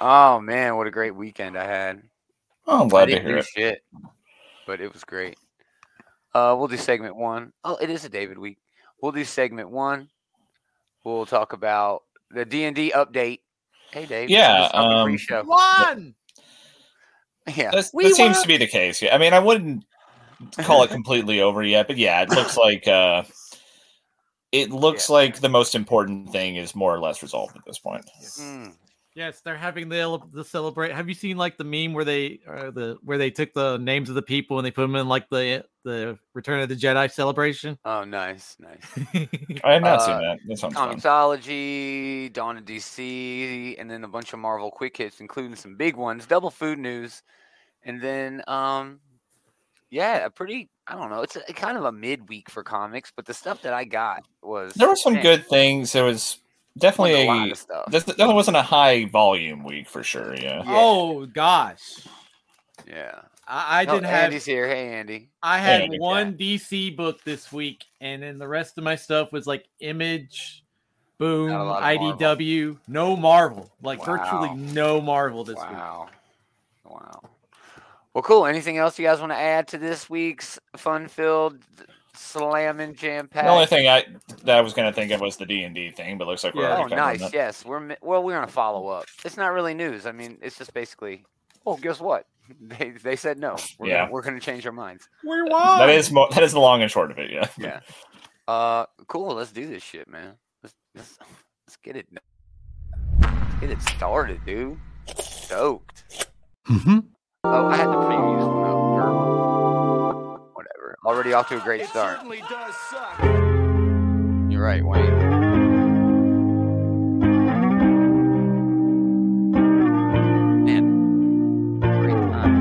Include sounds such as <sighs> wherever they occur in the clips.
Oh man, what a great weekend I had. Oh, I'm glad to didn't hear do it. shit, but it was great. Uh, we'll do segment one. Oh, it is a David week. We'll do segment one. We'll talk about the D and D update. Hey, Dave. Yeah, this is our um, pre-show. One. <laughs> Yeah, That's, We that seems won. to be the case. Yeah, I mean, I wouldn't call it <laughs> completely over yet, but yeah, it looks <laughs> like uh, it looks Yeah. like the most important thing is more or less resolved at this point. Mm. Yes, they're having the the celebrate. Have you seen like the meme where they uh, the where they took the names of the people and they put them in like the the Return of the Jedi celebration? Oh, nice, nice. <laughs> I have not seen Uh, that. That sounds fun. Comixology, Dawn of DC, and then a bunch of Marvel quick hits, including some big ones, double food news, and then um, yeah, a pretty. I don't know. It's a, kind of a midweek for comics, but the stuff that I got was There were some man, good things. There was definitely wasn't a lot of stuff. This definitely wasn't a high volume week for sure. Yeah. Yeah. Oh gosh, yeah, I, I Oh, didn't have. Andy's here. Hey, Andy. I had Andy. one DC book this week, and then the rest of my stuff was like Image, Boom, Not a lot of Marvel. IDW, no Marvel, like virtually no Marvel this week. Wow, wow. Well, cool. Anything else you guys want to add to this week's fun-filled, slamming, jam-packed? The only thing I that I was going to think of was the D and D thing, but looks like we're Yeah. already Oh, nice. that. Yes, we're well. We're gonna follow up. It's not really news. I mean, it's just basically. Oh, guess what? <laughs> They they said no. We're Yeah. gonna, we're gonna change our minds. We won. That is mo- that is the long and short of it. Yeah. Yeah. Uh, cool. Let's do this shit, man. Let's let's, let's get it. Let's get it started, dude. Stoked. Mm-hmm. Oh, I had the whatever. Already off to a great start. You're right, Wayne. Man, great time.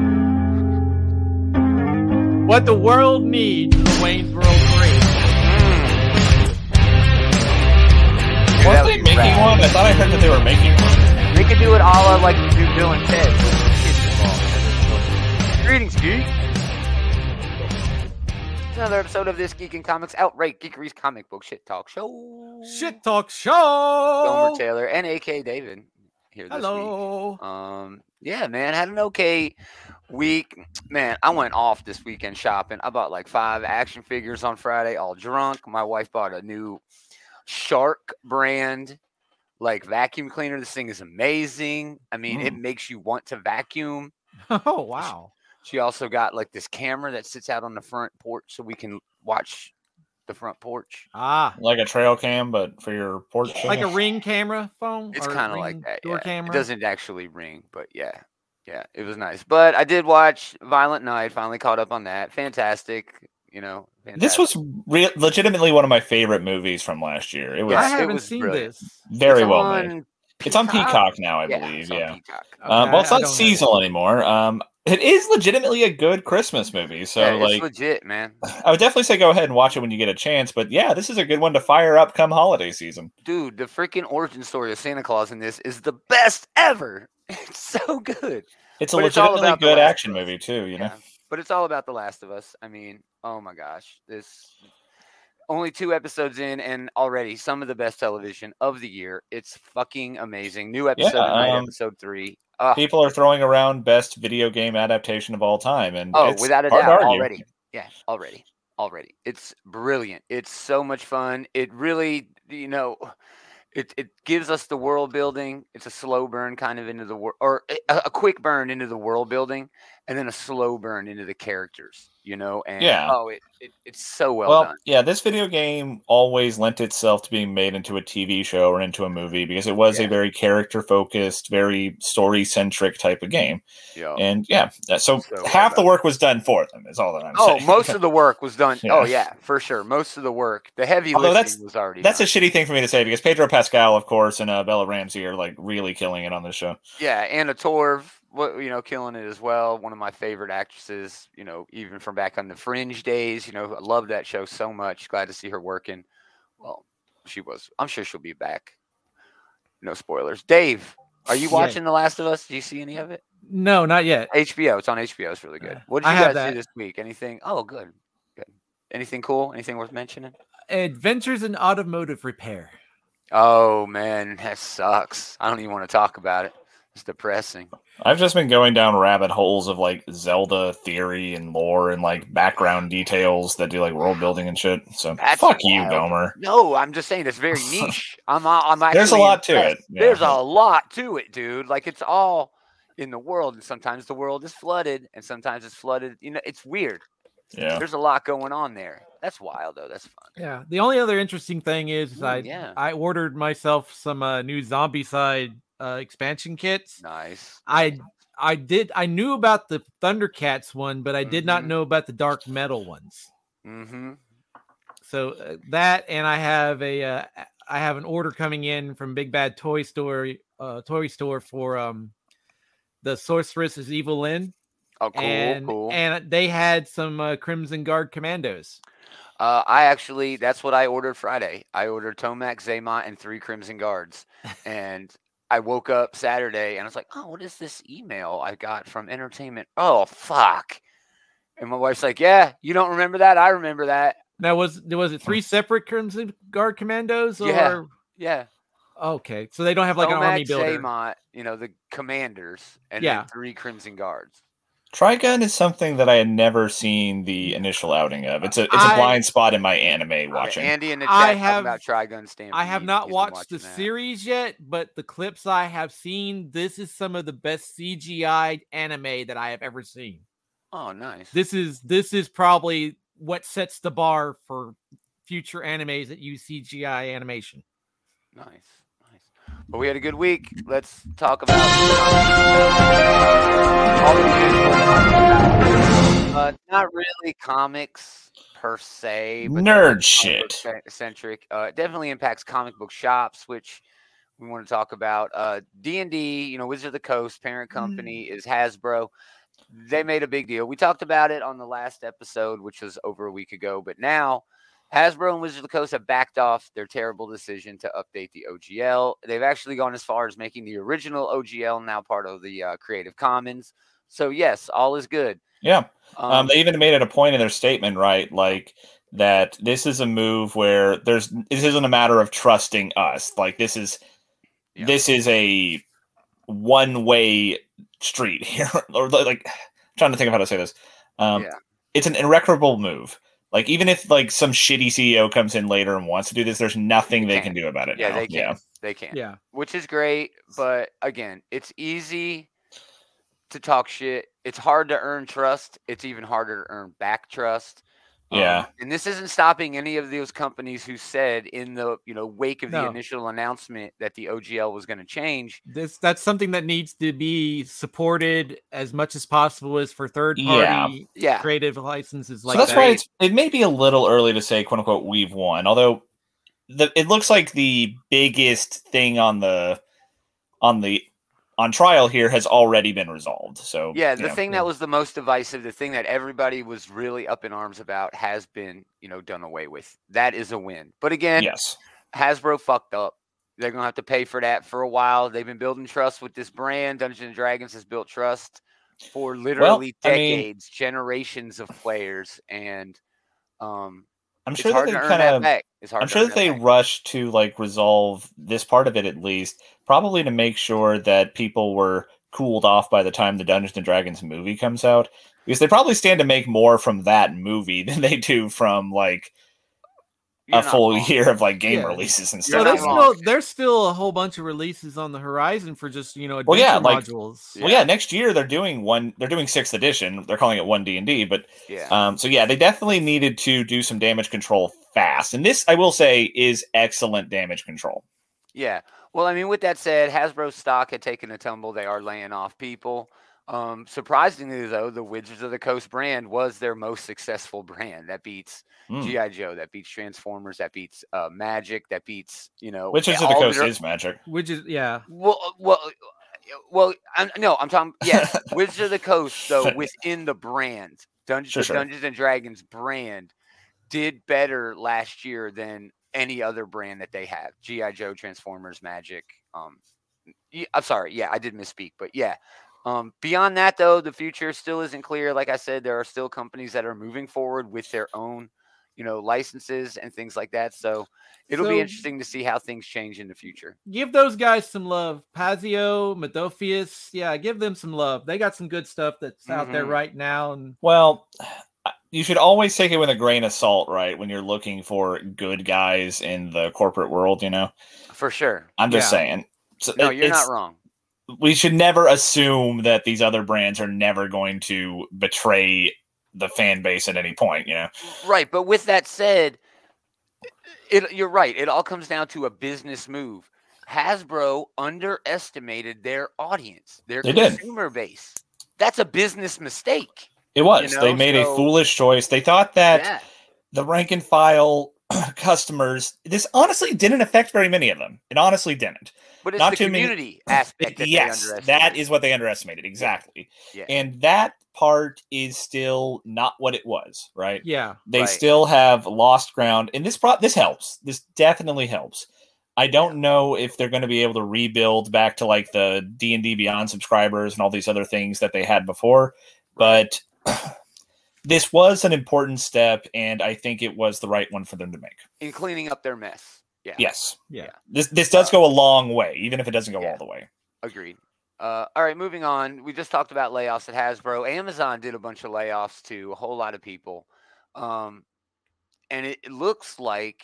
What the world needs is a Wayne's World 3. Dude, that Weren't they making rad. one? I thought I heard that they were making one. They could do it a la like you do Bill and Ted. kids. Greetings, geek. Another episode of this Geek and Comics Outright Geekery's comic book shit talk show. Shit talk show. Taylor and AK David here this week. Hello. Um, yeah, man, had an okay week. Man, I went off this weekend shopping. I bought like five action figures on Friday, all drunk. My wife bought a new Shark brand like vacuum cleaner. This thing is amazing. I mean, it makes you want to vacuum. <laughs> Oh wow. She also got like this camera that sits out on the front porch so we can watch the front porch. Ah, Like a trail cam, but for your porch. like a ring camera phone. It's kind of like that. Door yeah. camera. It doesn't actually ring, but yeah. Yeah, it was nice. But I did watch Violent Night, finally caught up on that. Fantastic, you know. This was re- legitimately one of my favorite movies from last year. It was I haven't was seen brilliant. this. very It's well on made. It's on Peacock now, I Yeah, believe. it's on Yeah. Peacock. Um, well, it's I- I not seasonal anymore. Um, it is legitimately a good Christmas movie. So, yeah, it's like, legit, man. I would definitely say go ahead and watch it when you get a chance. But yeah, this is a good one to fire up come holiday season. Dude, the freaking origin story of Santa Claus in this is the best ever. <laughs> It's so good. It's a But it's legitimately about good action movie too. You know, Yeah, but it's all about The Last of Us. I mean, oh my gosh, this only two episodes in, and already some of the best television of the year. It's fucking amazing. New episode tonight, um, episode three. Uh, people are throwing around best video game adaptation of all time, and oh, it's without a doubt, already. Yeah, already, already. It's brilliant. It's so much fun. It really, you know. It, it gives us the world building. It's a slow burn kind of into the world, or a, a quick burn into the world building, and then a slow burn into the characters. You know, and Yeah. oh, it, it it's so well, Well, done. yeah, this video game always lent itself to being made into a TV show or into a movie because it was Yeah. a very character focused, very story centric type of game. Yeah. And yeah, that- so, So well half the work was done for them. Is all that I'm saying. Oh, saying. most of the work was done. <laughs> Oh Yeah. yeah, for sure. Most of the work, the heavy Although lifting that's- was already. That's a shitty thing for me to say because Pedro Pascal, of course, and uh, Bella Ramsey are like really killing it on this show. yeah. Anna Torv, what you know, killing it as well. One of my favorite actresses. You know, even from back on the Fringe days. You know, I love that show so much. Glad to see her working. Well, she was. I'm sure she'll be back. No spoilers. Dave, are you Yeah. watching The Last of Us? Do you see any of it? No, not yet. HBO. It's on HBO. It's really good. Yeah. What did you guys do that. this week? Anything? Oh, good. Good. Anything cool? Anything worth mentioning? Adventures in automotive repair. Oh man, that sucks. I don't even want to talk about it. It's depressing. I've just been going down rabbit holes of like Zelda theory and lore and like background details that do like world building and shit. So That's fuck you. Gomer. No, I'm just saying it's very <laughs> niche. I'm I'm actually There's a lot to it, yeah. There's a lot to it, dude. Like it's all in the world, and sometimes the world is flooded, and sometimes it's flooded. You know, it's weird. Yeah. There's a lot going on there. That's wild, though. That's fun. Yeah. The only other interesting thing is, is Ooh, I yeah. I ordered myself some uh, new Zombicide uh, expansion kits. Nice. I I did I knew about the Thundercats one, but I did not Mhm. know about the Dark Metal ones. Mm-hmm. So uh, that and I have a uh, I have an order coming in from Big Bad Toy Store uh, toy store for um the Sorceress is Evil Lynn Oh, cool, and cool. and they had some uh, Crimson Guard Commandos. Uh, I actually, that's what I ordered Friday. I ordered Tomax, Xamot, and three Crimson Guards. <laughs> and I woke up Saturday and I was like, oh, what is this email I got from Entertainment? Oh, fuck. And my wife's like, yeah, you don't remember that? I remember that. Now was was it three separate Crimson Guard Commandos or Yeah. Yeah. okay? So they don't have like an army builder. You know, the commanders, and Yeah. three Crimson Guards. Trigun is something that I had never seen the initial outing of. It's a it's a I- blind spot in my anime Okay, watching. Andy in the chat I talking have- about Trigun Stampede. I have not He's watched the that. series yet, but the clips I have seen, this is some of the best CGI anime that I have ever seen. Oh, nice. This is this is probably what sets the bar for future animes that use CGI animation. Nice, nice. But we had a good week. Let's talk about all the news we're gonna talk about. Uh, not really comics per se, but Nerd shit. Centric. Uh, it definitely impacts comic book shops, which we want to talk about. Uh, D and D, you know, Wizard of the Coast, parent company is Hasbro. They made a big deal. We talked about it on the last episode, which was over a week ago. But now Hasbro and Wizards of the Coast have backed off their terrible decision to update the OGL. They've actually gone as far as making the original OGL now part of the uh, Creative Commons. So yes, all is good. Yeah. Um, Um, they even made it a point in their statement, right? Like that this is a move where there's this isn't a matter of trusting us. Like this is Yeah. this is a one way street <laughs> here. or like <sighs> trying to think of how to say this. Um Yeah. it's an irreparable move. Like even if like some shitty CEO comes in later and wants to do this, there's nothing they can can't. do about it. yeah, now. they can. Yeah. They can. Yeah. Which is great, but again, it's easy to talk shit. It's hard to earn trust. It's even harder to earn back trust. Um, Yeah. and this isn't stopping any of those companies who said in the you know wake of the initial announcement that the OGL was going to change. This that's something that needs to be supported as much as possible as for third Yeah. party Yeah, creative licenses like so that's that. why it's it may be a little early to say quote unquote we've won although the it looks like the biggest thing on the on the on trial here has already been resolved so yeah. you The know, thing that was the most divisive, the thing that everybody was really up in arms about, has been you know done away with. That is a win. But again, yes Hasbro fucked up. They're gonna have to pay for that for a while. They've been building trust with this brand. Dungeons and Dragons has built trust for literally I mean- decades, generations of players, and um, i'm it's sure that they kind of back. It's hard. i'm sure that they back. rushed to like resolve this part of it at least probably to make sure that people were cooled off by the time the dungeons and dragons movie comes out because they probably stand to make more from that movie <laughs> than they do from like You're a full wrong. year of like game Yeah. releases and You're So stuff. not there's still there's still a whole bunch of releases on the horizon for just you know adventure Well, yeah, like- modules. Well, yeah, next year they're doing one. They're doing sixth edition. They're calling it one D and D. But Yeah. um, so yeah, they definitely needed to do some damage control fast. And this, I will say, is excellent damage control. Yeah. Well, I mean, with that said, Hasbro stock had taken a tumble. They are laying off people. Um, surprisingly, though, the Wizards of the Coast brand was their most successful brand. That beats Mm. GI Joe. That beats Transformers. That beats uh, Magic. That beats you know. Wizards of the the coast dir- is magic. Which is yeah. Well, uh, well, uh, well. I'm, no, I'm talking. <laughs> Yes, Wizards of the Coast, though, within the brand, Dungeons, Sure, sure. Dungeons and Dragons brand, did better last year than any other brand that they have. GI Joe, Transformers, Magic. Um, y- I'm sorry. Yeah, I did misspeak, but yeah. Um, beyond that, though, the future still isn't clear. Like I said, there are still companies that are moving forward with their own, you know, licenses and things like that. So it'll be interesting to see how things change in the future. Give those guys some love. Paizo, Medophius, yeah, give them some love. They got some good stuff that's out there Mhm. right now. And Well, you should always take it with a grain of salt, right? When you're looking for good guys in the corporate world, you know. For sure. I'm just Yeah. saying. So No, it- you're not wrong. We should never assume that these other brands are never going to betray the fan base at any point. You know. Right, but with that said, it you're right. It all comes down to a business move. Hasbro underestimated their audience, their They did. consumer base. That's a business mistake. It was. know, they made so- a foolish choice. They thought that yeah. the rank and file <clears throat> customers. This honestly didn't affect very many of them. It honestly didn't. But it's not the too many- community aspect that yes, they that underestimated. is what they underestimated exactly. Yeah. And that part is still not what it was, right? yeah, They Right. still have lost ground, and this pro- this helps. This definitely helps. I don't know if they're going to be able to rebuild back to like the D and D Beyond subscribers and all these other things that they had before, but <clears throat> this was an important step, and I think it was the right one for them to make. in cleaning up their mess. Yeah. Yes, yeah. this this does go a long way, even if it doesn't go Yeah. all the way. Agreed. Uh, all right, moving on. We just talked about layoffs at Hasbro. Amazon did a bunch of layoffs to a whole lot of people. Um, and it, it looks like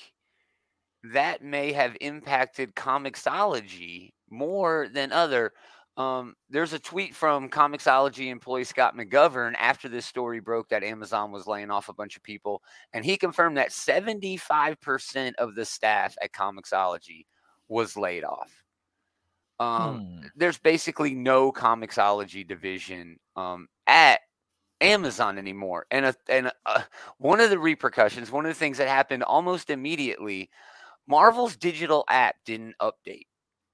that may have impacted Comixology more than other. Um, there's a tweet from Comixology employee Scott McGovern after this story broke that Amazon was laying off a bunch of people, and he confirmed that 75% of the staff at Comixology was laid off. Um, Hmm. there's basically no Comixology division um, at Amazon anymore. And a, and uh one of the repercussions, one of the things that happened almost immediately, Marvel's digital app didn't update.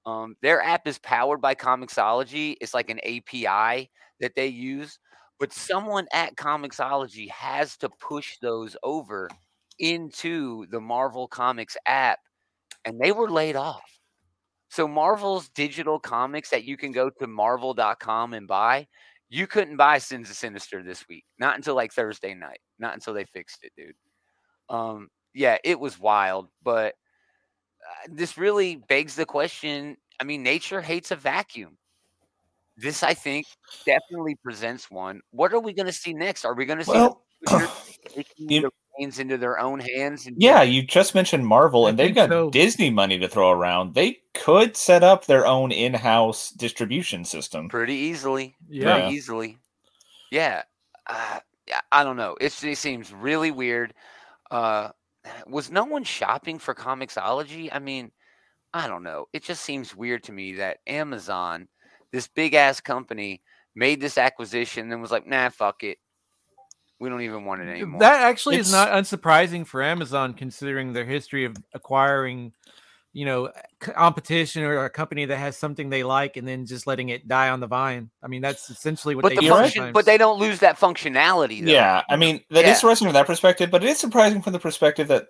Um, their app is powered by Comixology. It's like an API that they use, but someone at Comixology has to push those over into the Marvel Comics app, and they were laid off. So Marvel's digital comics that you can go to marvel.com and buy, you couldn't buy Sins of Sinister this week. Not until like Thursday night. Not until they fixed it, dude. Um yeah, it was wild, but this really begs the question, I mean, nature hates a vacuum. This I think definitely presents one. What are we going to see next? Are we going to see Well, the <sighs> taking you- the reins into their own hands and Yeah, you just mentioned Marvel, I and they've got so. Disney money to throw around. They could set up their own in-house distribution system. pretty easily. Yeah. pretty easily. Yeah, uh, yeah. I don't know. It's, it seems really weird. Uh, was no one shopping for Comixology? I mean, I don't know. It just seems weird to me that Amazon, this big ass company, made this acquisition and was like, "Nah, fuck it. We don't even want it anymore." That actually is not unsurprising for Amazon, considering their history of acquiring, you know, competition or a company that has something they like and then just letting it die on the vine. I mean, that's essentially what but they the do function, sometimes. but they don't lose that functionality. Though. Yeah, I mean that is Yeah. surprising from that perspective, but it is surprising from the perspective that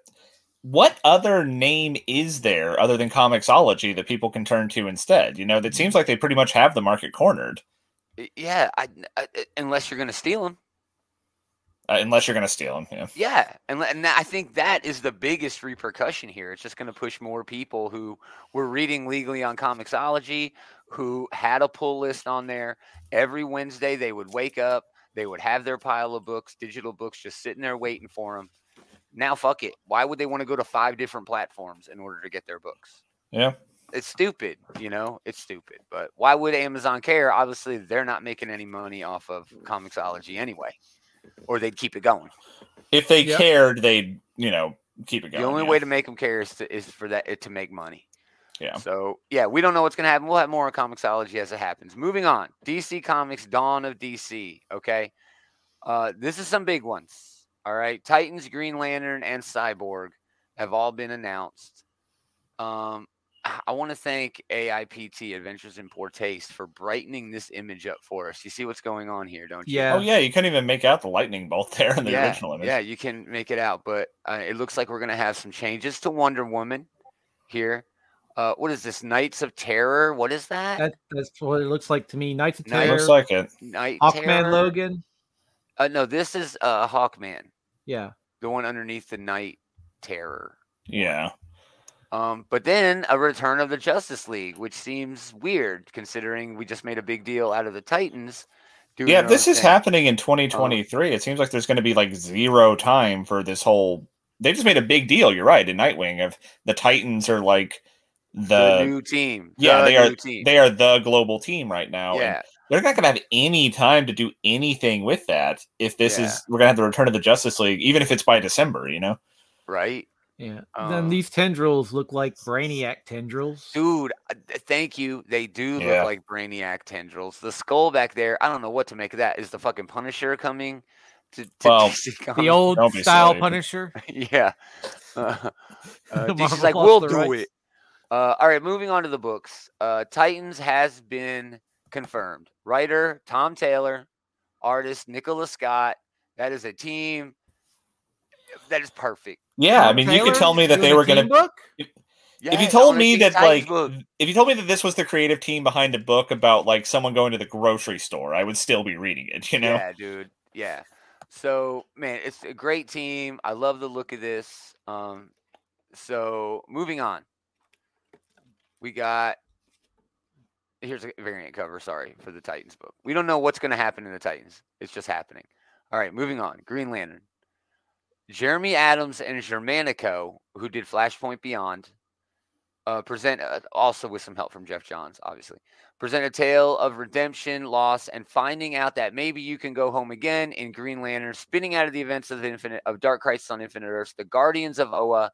what other name is there other than Comixology that people can turn to instead? You know, that mm-hmm. seems like they pretty much have the market cornered, yeah. I, I, unless you're going to steal them. Uh, unless you're going to steal them. Yeah. Yeah, and, and I think that is the biggest repercussion here. It's just going to push more people who were reading legally on Comixology, who had a pull list on there. Every Wednesday, they would wake up, they would have their pile of books, digital books, just sitting there waiting for them. Now, fuck it. Why would they want to go to five different platforms in order to get their books? Yeah. It's stupid, you know. It's stupid. But why would Amazon care? Obviously, they're not making any money off of Comixology anyway, or they'd keep it going. If they Yep. cared, they'd you know keep it going. The only yeah. way to make them care is, to, is for that it to make money. Yeah. So yeah, we don't know what's gonna happen. We'll have more on Comixology as it happens. Moving on, DC Comics: Dawn of DC. Okay, uh, this is some big ones. All right, Titans, Green Lantern, and Cyborg have all been announced. Um, <sighs> I- I want to thank AIPT Adventures in Poor Taste for brightening this image up for us. You see what's going on here, don't you? Yeah. Oh yeah, you couldn't even make out the lightning bolt there in the yeah, original image. Yeah, you can make it out, but uh, it looks like we're gonna have some changes to Wonder Woman here. Uh, what is this? Knights of Terror? What is that? That, that's what it looks like to me. Knights of Night- Terror, Looks like it. Night Hawkman Terror? Logan. Uh, no, this is uh, Hawkman. Yeah. the one underneath the Night Terror. Yeah. Um, but then a return of the Justice League, which seems weird considering we just made a big deal out of the Titans. Yeah, this is thing. happening in 2023. it seems like there's going to be like zero time for this whole. They just made a big deal. You're right in Nightwing of the Titans are like The the new team. yeah, the they are team. they are the global team right now. and yeah, they're not going to have any time to do anything with that if this Yeah. is we're going to have the return of the Justice League, even if it's by December. You know, right. Yeah. Um, then these tendrils look like Brainiac tendrils. Dude, uh, thank you. They do Yeah. look like Brainiac tendrils. The skull back there, I don't know what to make of that. Is the fucking Punisher coming to, to Well, <laughs> DC The old style silly. Punisher. <laughs> yeah. Uh, <laughs> uh, DC's like, we'll do rights. it. Uh, all right, moving on to the books. Uh, Titans has been confirmed. Writer Tom Taylor, artist Nicholas Scott. That is a team that is perfect. yeah. I mean, you could tell me that they were going to. book? if you told me that like book. if you told me that this was the creative team behind a book about like someone going to the grocery store i would still be reading it <laughs> you know Yeah, dude. Yeah. So, man, it's a great team. I love the look of this. Um, so moving on. We got here's a variant cover, sorry, for the Titans book. We don't know what's gonna happen in the Titans. It's just happening. All right, moving on. Green Lantern. Jeremy Adams and Xermanico, who did Flashpoint Beyond, uh, present uh, also with some help from Geoff Johns, obviously present a tale of redemption, loss, and finding out that maybe you can go home again in Green Lantern, spinning out of the events of the Infinite of Dark Crisis on Infinite Earths. The Guardians of Oa,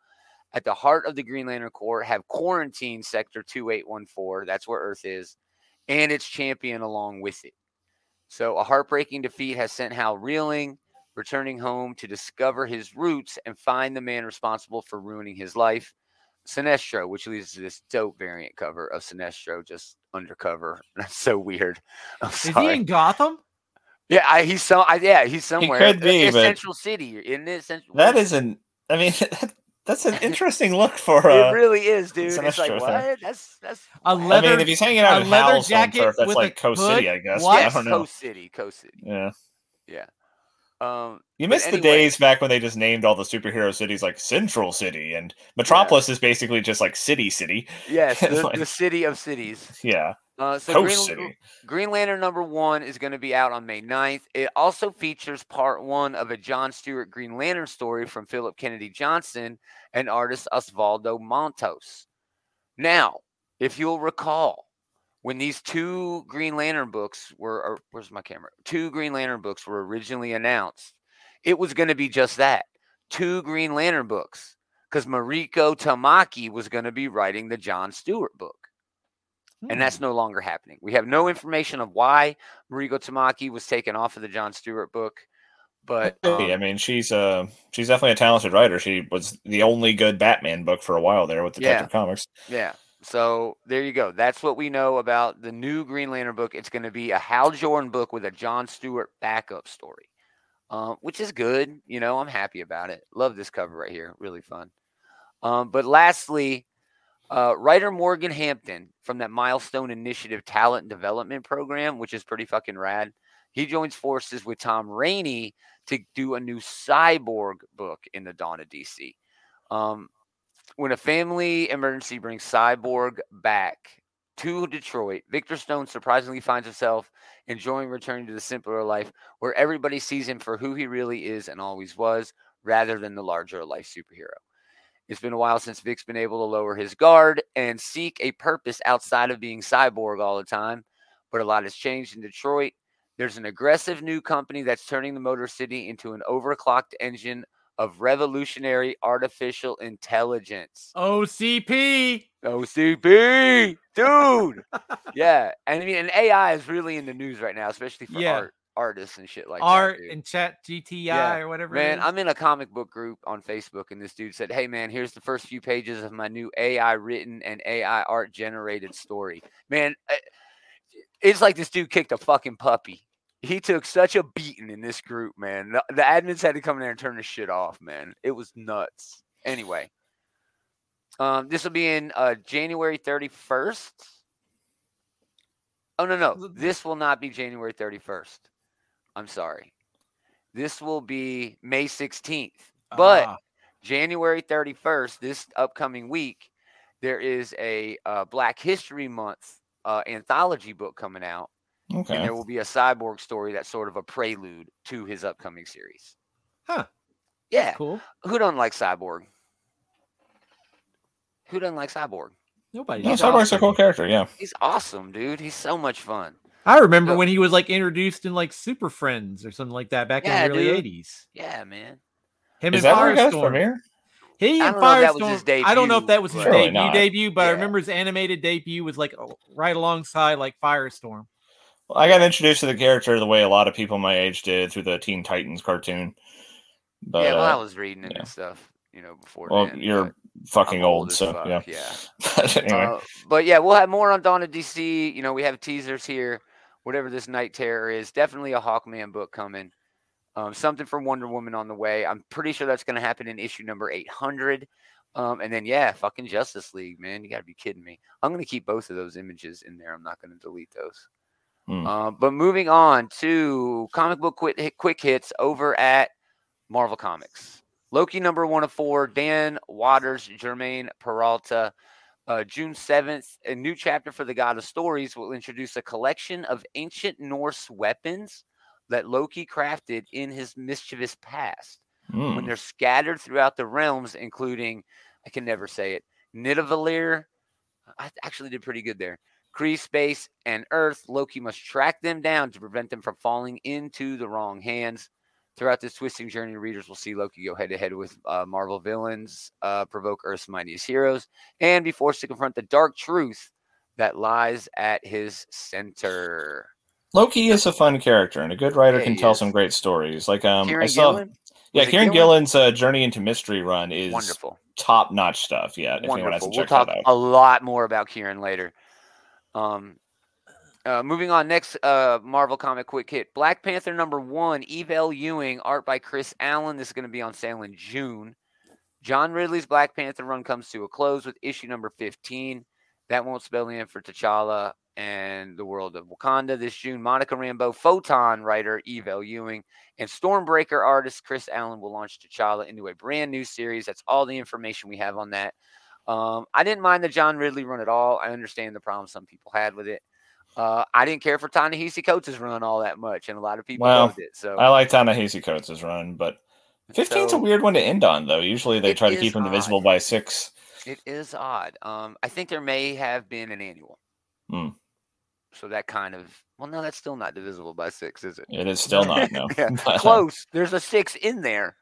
at the heart of the Green Lantern Corps, have quarantined Sector 2814. That's where Earth is, and its champion along with it. So a heartbreaking defeat has sent Hal reeling, returning home to discover his roots and find the man responsible for ruining his life. Sinestro, which leads to this dope variant cover of Sinestro just undercover. <laughs> That's so weird. <laughs> I'm Is he in Gotham? yeah, I, he's so. I, yeah, he's somewhere. could be, it's but- Central City, In this? Central. that isn't i mean <laughs> that's an interesting look for It uh really is, dude. It's like Sinestro what? thing. That's that's A what? i leather mean if he's hanging out a in leather Hal's jacket turf that's with like a coast city i guess What? i Yes, don't know Coast City, Coast City. Yeah, yeah Um, you But missed the days back when they just named all the superhero cities like Central City and Metropolis is basically just like City City. yes, <laughs> the, Like- the city of cities. Yeah, Uh, so Coast Green, City. Green Lantern number one is going to be out on May 9th. It also features part one of a John Stewart Green Lantern story from Phillip Kennedy Johnson and artist Osvaldo Montos. Now, if you'll recall, when these two Green Lantern books were, or where's my camera? Two Green Lantern books were originally announced, it was going to be just that two Green Lantern books because Mariko Tamaki was going to be writing the John Stewart book and that's Hmm. no longer happening. We have no information of why Mariko Tamaki was taken off of the John Stewart book, but Hey, I um, mean she's uh she's definitely a talented writer. She was the only good Batman book for a while there with Detective Comics. yeah. So there you go. That's what we know about the new Green Lantern book. It's going to be a Hal Jordan book with a John Stewart backup story, um, which is good. You know, I'm happy about it. Love this cover right here. Really fun. Um, but lastly, uh, writer Morgan Hampton from that Milestone Initiative Talent Development Program, which is pretty fucking rad. He joins forces with Tom Raney to do a new cyborg book in the Dawn of DC. Um, when a family emergency brings Cyborg back to Detroit, Victor Stone surprisingly finds himself enjoying returning to the simpler life where everybody sees him for who he really is and always was, rather than the larger life superhero. It's been a while since Vic's been able to lower his guard and seek a purpose outside of being cyborg all the time, but a lot has changed in Detroit. There's an aggressive new company that's turning the Motor City into an overclocked engine of revolutionary artificial intelligence. OCP. OCP, dude. yeah, and I mean, and AI is really in the news right now, especially for Yeah. art artists and shit like Art that. and Chat GTI Yeah, or whatever. Man. I'm in a comic book group on Facebook, and this dude said, "Hey, man, here's the first few pages of my new AI written and AI art generated story." Man, I- it's like this dude kicked a fucking puppy. He took such a beating in this group, man. The, the admins had to come in there and turn the shit off, man. It was nuts. Anyway, um, this will be in uh, January 31st. Oh no, no, this will not be January 31st. I'm sorry. This will be May 16th. But- Ah, January 31st, this upcoming week, there is a uh, Black History Month uh, anthology book coming out, and Okay. there will be a cyborg story that's sort of a prelude to his upcoming series. Huh. Yeah. cool. Who doesn't like Cyborg? Who doesn't like Cyborg? Nobody. No, He's Cyborg's a cool character. Yeah. He's awesome, dude. He's so much fun. I remember Yeah. when he was like introduced in like Super Friends or something like that back Yeah, in the early dude. eighties. Yeah, man. Him Is and that where he got his Firestorm. premiere? He I and don't know if that was Firestorm. his I don't know if that was his Surely debut not. debut, but I remember his animated debut was like oh, right alongside like Firestorm. I got introduced to the character the way a lot of people my age did through the Teen Titans cartoon. But yeah, well, I uh, was reading it yeah. and stuff, you know, before. well, then, you're fucking I'm old, so fuck, yeah. yeah. <laughs> But anyway, Uh, but yeah, we'll have more on Dawn of DC. You know, we have teasers here. Whatever this Night Terror is, definitely a Hawkman book coming. Um, something for Wonder Woman on the way. I'm pretty sure that's going to happen in issue number 800. Um, and then yeah, fucking Justice League, man. You got to be kidding me. I'm going to keep both of those images in there. I'm not going to delete those. Hmm. Uh, but moving on to comic book quick, quick hits over at Marvel Comics. Loki number one of four, Dan Watters, Germán Peralta. Uh, June 7th, a new chapter for the God of Stories will introduce a collection of ancient Norse weapons that Loki crafted in his mischievous past when Hmm. they're scattered throughout the realms, including, I can never say it, Nidavellir. I actually did pretty good there. Kree, Space, and Earth. Loki must track them down to prevent them from falling into the wrong hands. Throughout this twisting journey, readers will see Loki go head to head with uh, Marvel villains, uh, provoke Earth's mightiest heroes, and be forced to confront the dark truth that lies at his center. Loki is a fun character, and a good writer Yeah, can tell is. some great stories. Like um, I saw, Gillen, yeah, Kieron Gillen? Gillen's uh, Journey into Mystery run is wonderful. top notch stuff. Yeah, if anyone Wonderful. We'll talk that out. a lot more about Kieran later. Um, uh, moving on, next uh, Marvel comic quick hit: Black Panther number one, Eve L. Ewing, art by Chris Allen. This is going to be on sale in June. John Ridley's Black Panther run comes to a close with issue number 15. That won't spell the end for T'Challa and the world of Wakanda this June. Monica Rambeau, Photon writer Eve L. Ewing, and Stormbreaker artist Chris Allen will launch T'Challa into a brand new series. That's all the information we have on that. Um, I didn't mind the John Ridley run at all. I understand the problem some people had with it. Uh, I didn't care for Ta-Nehisi Coates' run all that much, and a lot of people Well, loved it. So I like Ta-Nehisi Coates' run, but 15's so a weird one to end on, though. Usually they try to keep him odd. divisible by six. it is odd. Um, I think there may have been an annual. Hmm. So that kind of well, no, that's still not divisible by six, is it? It is still not, no. <laughs> Yeah, <laughs> uh, Close. There's a six in there.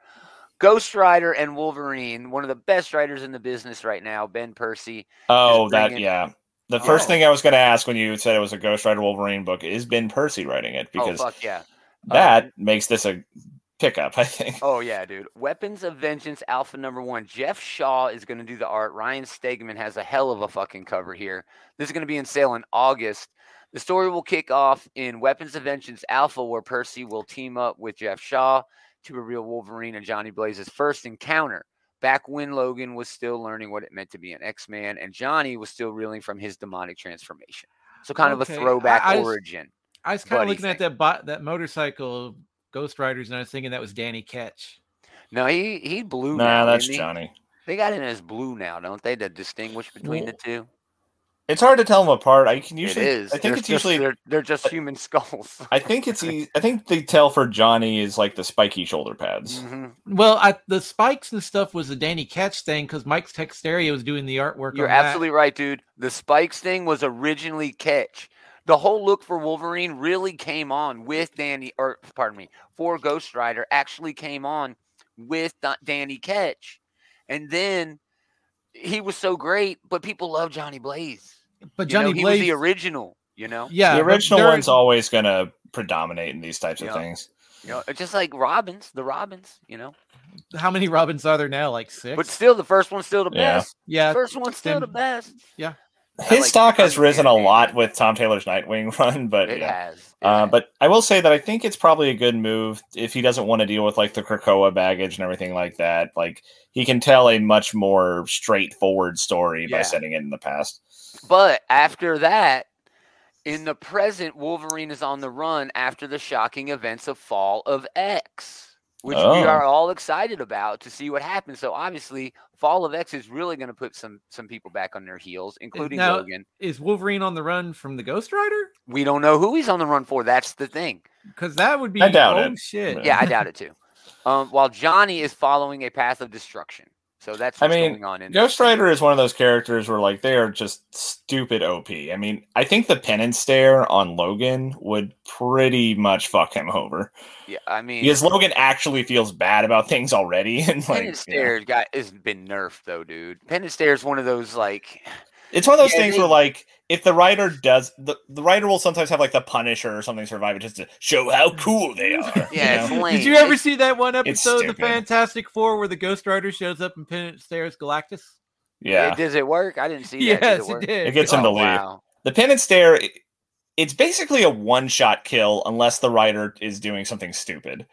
Ghost Rider and Wolverine, one of the best writers in the business right now, Ben Percy. Oh, that, yeah. The first Oh. thing I was going to ask when you said it was a Ghost Rider Wolverine book is Ben Percy writing it oh, because oh fuck yeah. that um, makes this a pickup, I think. Oh yeah, dude. Weapons of Vengeance Alpha number one. Geoff Shaw is going to do the art. Ryan Stegman has a hell of a fucking cover here. This is going to be in sale in August. The story will kick off in Weapons of Vengeance Alpha, where Percy will team up with Geoff Shaw to a real Wolverine and Johnny Blaze's first encounter. Back when Logan was still learning what it meant to be an X Man, and Johnny was still reeling from his demonic transformation. So, kind of a throwback I just- origin. I was kind of Buddy looking at that bo- that motorcycle Ghost Riders, and I was thinking that was Danny Ketch. No, he he blew. Nah, now, that's didn't he? Johnny. They got him as blue now, don't they? To distinguish between the two. It's hard to tell them apart. I can usually, it is. I think They're it's just- usually, they're, they're just human <laughs> skulls. I think it's, I think the tell for Johnny is like the spiky shoulder pads. Mhm. Well, I, the spikes and stuff was the Danny Ketch thing because Mike's Texeira was doing the artwork. You're on that. absolutely right, dude. The spikes thing was originally Ketch. The whole look for Wolverine really came on with Danny, or pardon me, for Ghost Rider actually came on with Danny Ketch, and then he was so great, but people love Johnny Blaze. But You know, Johnny he Blaze, was the original. You know, yeah, the original one's always going to predominate in these types Yeah. of things. you know, just like Robins, the Robins. You know, How many Robins are there now? Like six. but still, the first one's still the Yeah. best. yeah, First one's still the then- best. His like stock has risen a lot with Tom Taylor's Nightwing <laughs> run, but It yeah. has. It Uh, has. but I will say that I think it's probably a good move if he doesn't want to deal with like the Krakoa baggage and everything like that. Like he can tell a much more straightforward story by setting it in the past. But after that, in the present, Wolverine is on the run after the shocking events of Fall of X. which we Oh. are all excited about to see what happens. So obviously, Fall of X is really going to put some some people back on their heels, including now- Logan. Is Wolverine on the run from the Ghost Rider? We don't know who he's on the run for. That's the thing. Because that would be I doubt oh it. shit. Yeah. Yeah, I doubt it too. Um, while Johnny is following a path of destruction. So that's I mean, going on in Ghost Rider is one of those characters where like they are just stupid OP. I mean, I think the penance stare on Logan would pretty much fuck him over Yeah, I mean, because Logan actually feels bad about things already, <laughs> and like Penance know. Stare got has been nerfed though, dude. Penance Stare is one of those like it's one of those Yeah, things they- where like if the writer does the the writer will sometimes have like the Punisher or something survive it just to show how mm. cool they <laughs> are. you yeah, it's know? lame. Did you ever It's- see that one episode of the. Fantastic Four where the Ghost Rider shows up and Penance stares Galactus? yeah. Does it work? I didn't see that. Does Yes, it, it work? did. It gets him to Oh, leave. wow. The penance stare, i- it's basically a one shot kill unless the writer is doing something stupid.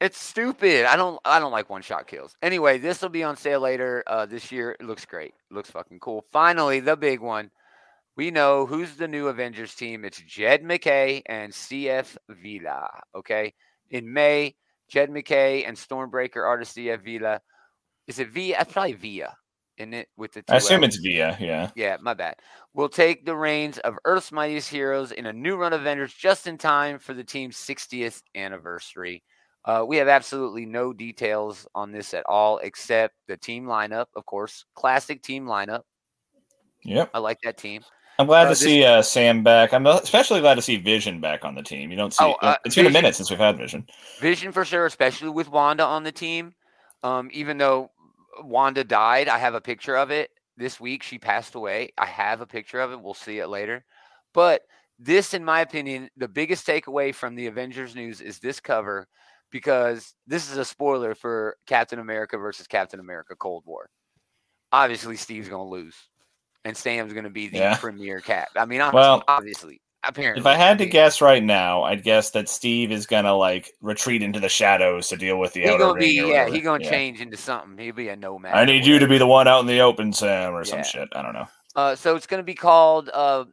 It's stupid. I don't. I don't like one shot kills. Anyway, this will be on sale later uh, this year. It looks great. It looks fucking cool. Finally, the big one. We know who's the new Avengers team. It's Jed MacKay and CF Villa. Okay. In May, Jed MacKay and Stormbreaker the CF Villa. Is it Via? It's probably Via. In it with the. I assume two it's Via, yeah. Yeah, my bad. We'll take the reins of Earth's mightiest heroes in a new run of Avengers just in time for the team's 60th anniversary. Uh, we have absolutely no details on this at all, except the team lineup, of course. Classic team lineup. Yep. I like that team. I'm glad Uh, to this- see uh, Sam back. I'm especially glad to see Vision back on the team. You don't see Oh, uh, it's been a minute since we've had Vision. Vision for sure, especially with Wanda on the team. Um, even though Wanda died, I have a picture of it this week. She passed away. I have a picture of it. We'll see it later. But this, in my opinion, the biggest takeaway from the Avengers news is this cover because this is a spoiler for Captain America versus Captain America Cold War. Obviously, Steve's going to lose, and Sam's going to be the Yeah. premier cap. I mean, honestly, Well, obviously, apparently. If I had to guess right now, I'd guess that Steve is gonna like retreat into the shadows to deal with the he outer gonna be ring yeah, whatever. he gonna Yeah. change into something. He'll be a nomad. I need you to be the one out in the open, Sam, or some shit. I don't know. Uh, so it's going to be called uh,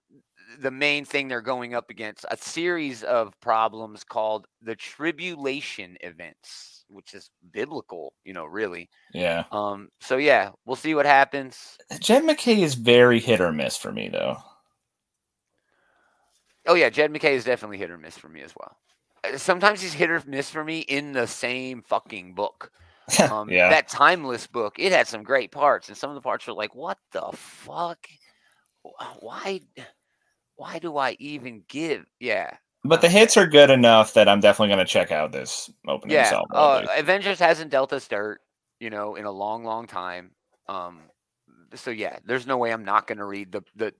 the main thing they're going up against a series of problems called the tribulation events, which is biblical, you know, really. Yeah. Um, so yeah, we'll see what happens. Jed MacKay is very hit or miss for me though. Oh yeah, Jed MacKay is definitely hit or miss for me as well. Uh, Sometimes he's hit or miss for me in the same fucking book. <laughs> Um, yeah. That timeless book, it had some great parts, and some of the parts were like, "What the fuck? Why? Why do I even give?" Yeah, but the hits are good enough that I'm definitely gonna check out this opening yeah. Uh. Avengers hasn't dealt us dirt, you know, in a long, long time. Um, so yeah, there's no way I'm not going to read the the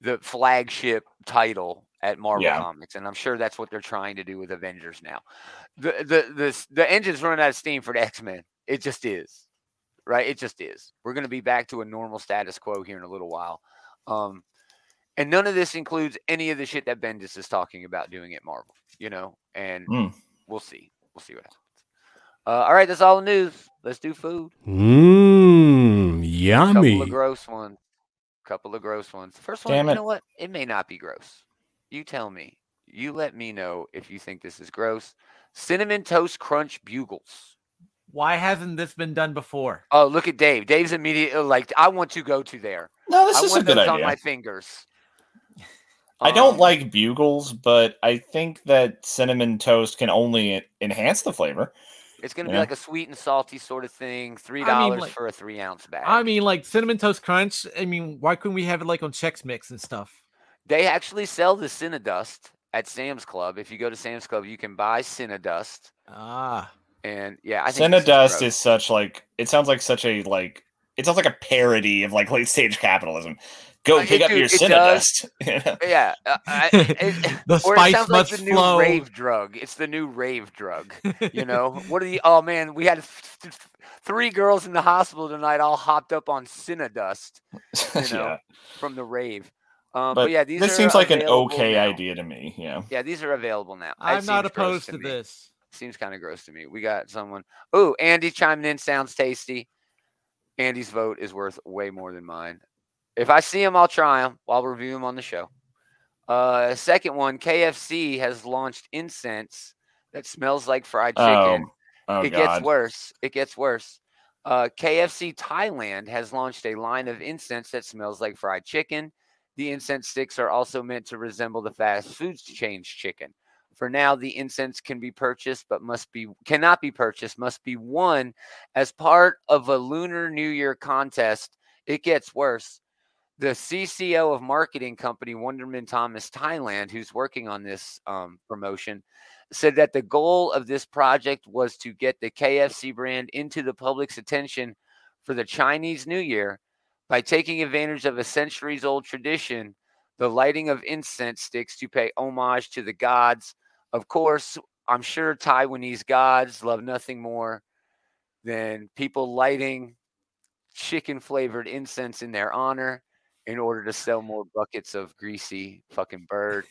the flagship title at Marvel Yeah. Comics, and I'm sure that's what they're trying to do with Avengers now. The the the the engine's running out of steam for the X Men. It just is, right? It just is. We're going to be back to a normal status quo here in a little while. Um, and none of this includes any of the shit that Bendis is talking about doing at Marvel, you know. And Mm. we'll see. We'll see what happens. Uh, all right, that's all the news. Let's do food. Mmm, yummy. A couple of gross ones. A couple of gross ones. The first one, Damn you it. know what? It may not be gross. You tell me. You let me know if you think this is gross. Cinnamon toast crunch bugles. Why hasn't this been done before? Oh, look at Dave. Dave's immediately like, I want to go to there. no, this I is a want good those on idea. my fingers. I don't Um, like bugles, but I think that cinnamon toast can only enhance the flavor. It's gonna be yeah. like a sweet and salty sort of thing. Three I dollars mean, like- for a three ounce bag. I mean, like cinnamon toast crunch. I mean, why couldn't we have it like on Chex Mix and stuff? They actually sell the Cinnadust at Sam's Club. If you go to Sam's Club, you can buy Cinnadust. Ah, And yeah, I think Cinnadust is such like it sounds like such a like it sounds like a parody of like late stage capitalism. Go Uh, pick it- up your dude, it does. Cinnadust. <laughs> yeah. uh, I- <laughs> it- the or it spice sounds like must the new flow. rave drug. It's the new rave drug. You know <laughs> what are the? Oh man, we had th- th- three girls in the hospital tonight, all hopped up on Cinnadust you know, yeah. from the rave. Um, but, But yeah, these this are seems like an okay now. idea to me. Yeah. Yeah, these are available now. I'm not opposed to me. this. Seems kind of gross to me. We got someone. Oh, Andy chiming in. Sounds tasty. Andy's vote is worth way more than mine. If I see them, I'll try them. I'll review them on the show. Uh, second one, KFC has launched incense that smells like fried chicken Um, Oh it god. gets worse. It gets worse. Uh, KFC Thailand has launched a line of incense that smells like fried chicken. The incense sticks are also meant to resemble the fast food chain's chicken. For now, the incense can be purchased, but must be cannot be purchased. Must be won as part of a Lunar New Year contest. It gets worse. The CCO of marketing company Wunderman Thompson Thailand, who's working on this um, promotion, said that the goal of this project was to get the KFC brand into the public's attention for the Chinese New Year by taking advantage of a centuries old tradition, the lighting of incense sticks to pay homage to the gods. Of course, I'm sure Taiwanese gods love nothing more than people lighting chicken flavored incense in their honor in order to sell more buckets of greasy fucking bird.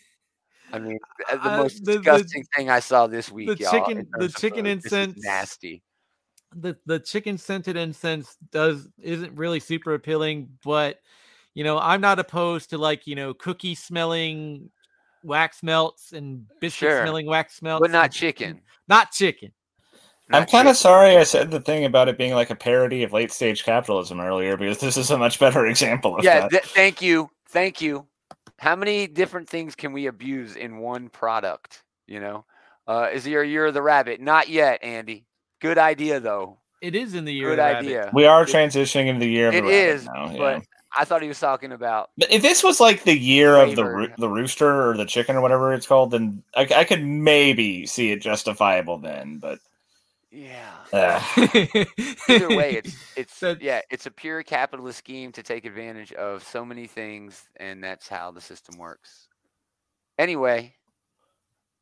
I mean, <laughs> the Uh, most the- the- disgusting thing I saw this week, the y'all. chicken- the chicken food. This is incense- nasty. the the chicken scented incense does isn't really super appealing, but you know, I'm not opposed to like, you know, cookie smelling wax melts and biscuit Sure. smelling wax melts. But not chicken. Not chicken. I'm kind of sorry I said the thing about it being like a parody of late stage capitalism earlier because this is a much better <laughs> example of Yeah, that. th- thank you. Thank you. How many different things can we abuse in one product? You know, uh, is it your year of the rabbit? Not yet, Andy. Good idea though. It is in the year. Good of the rabbit. we are It- transitioning into the year of It the rabbit is, now. yeah. but I thought he was talking about. But if this was like the year of the roo- Flavored. the rooster or the chicken or whatever it's called, then I, I could maybe see it justifiable then. But Yeah. uh, <laughs> Either way, it's <laughs> it's That- yeah, it's a pure capitalist scheme to take advantage of so many things, and that's how the system works. Anyway,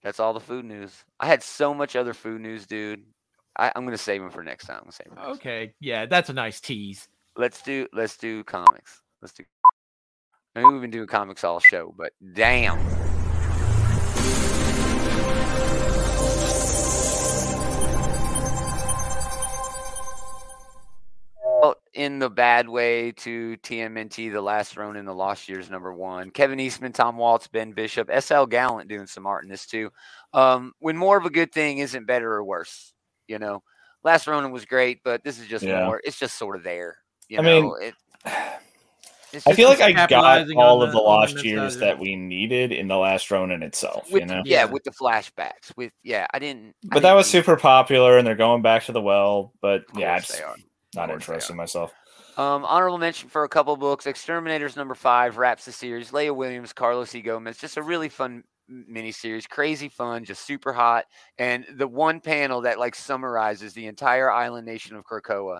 that's all the food news. I had so much other food news, dude. I, I'm gonna save them for next time. I'm save 'em for next time. okay, yeah, that's a nice tease. Let's do let's do comics. Let's do. I mean, we've been doing comics all show, but damn. In the bad way to TMNT, The Last Ronin, The Lost Years, number one. Kevin Eastman, Tom Waltz, Ben Bishop, SL Gallant doing some art in this too. Um, when more of a good thing isn't better or worse, you know. Last Ronin was great, but this is just Yeah. more. It's just sort of there. You I mean, it, <sighs> it's I feel like I got all of the- the lost the years that we needed in the last Ronin itself. with, you know, yeah, Yeah. with the flashbacks. With yeah, I didn't. But that didn't was need- super popular, and they're going back to the well. But yeah, course it's they are. Not interested myself. Um, honorable mention for a couple books. X-Terminators number five wraps the series. Leah Williams, Carlos E. Gomez. Just a really fun mini series. Crazy fun, just super hot. And the one panel that like summarizes the entire island nation of Krakoa.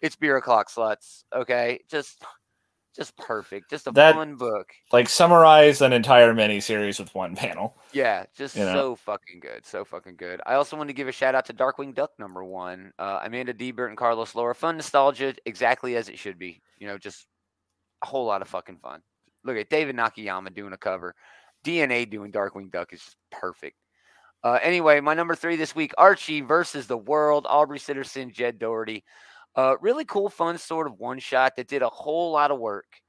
It's beer o'clock sluts. Okay, just just perfect. Just a That- fun book. Like summarize an entire mini series with one panel. Yeah, just You know? so fucking good, so fucking good. I also want to give a shout out to Darkwing Duck number one. Uh, Amanda Deibert and Carlos Laura. Fun nostalgia, exactly as it should be. You know, just a whole lot of fucking fun. Look at David Nakayama doing a cover. DNA doing Darkwing Duck is just perfect. Uh, anyway, my number three this week: Archie versus the World. Aubrey Sitterson, Jed Dougherty. Uh, really cool, fun sort of one shot that did a whole lot of work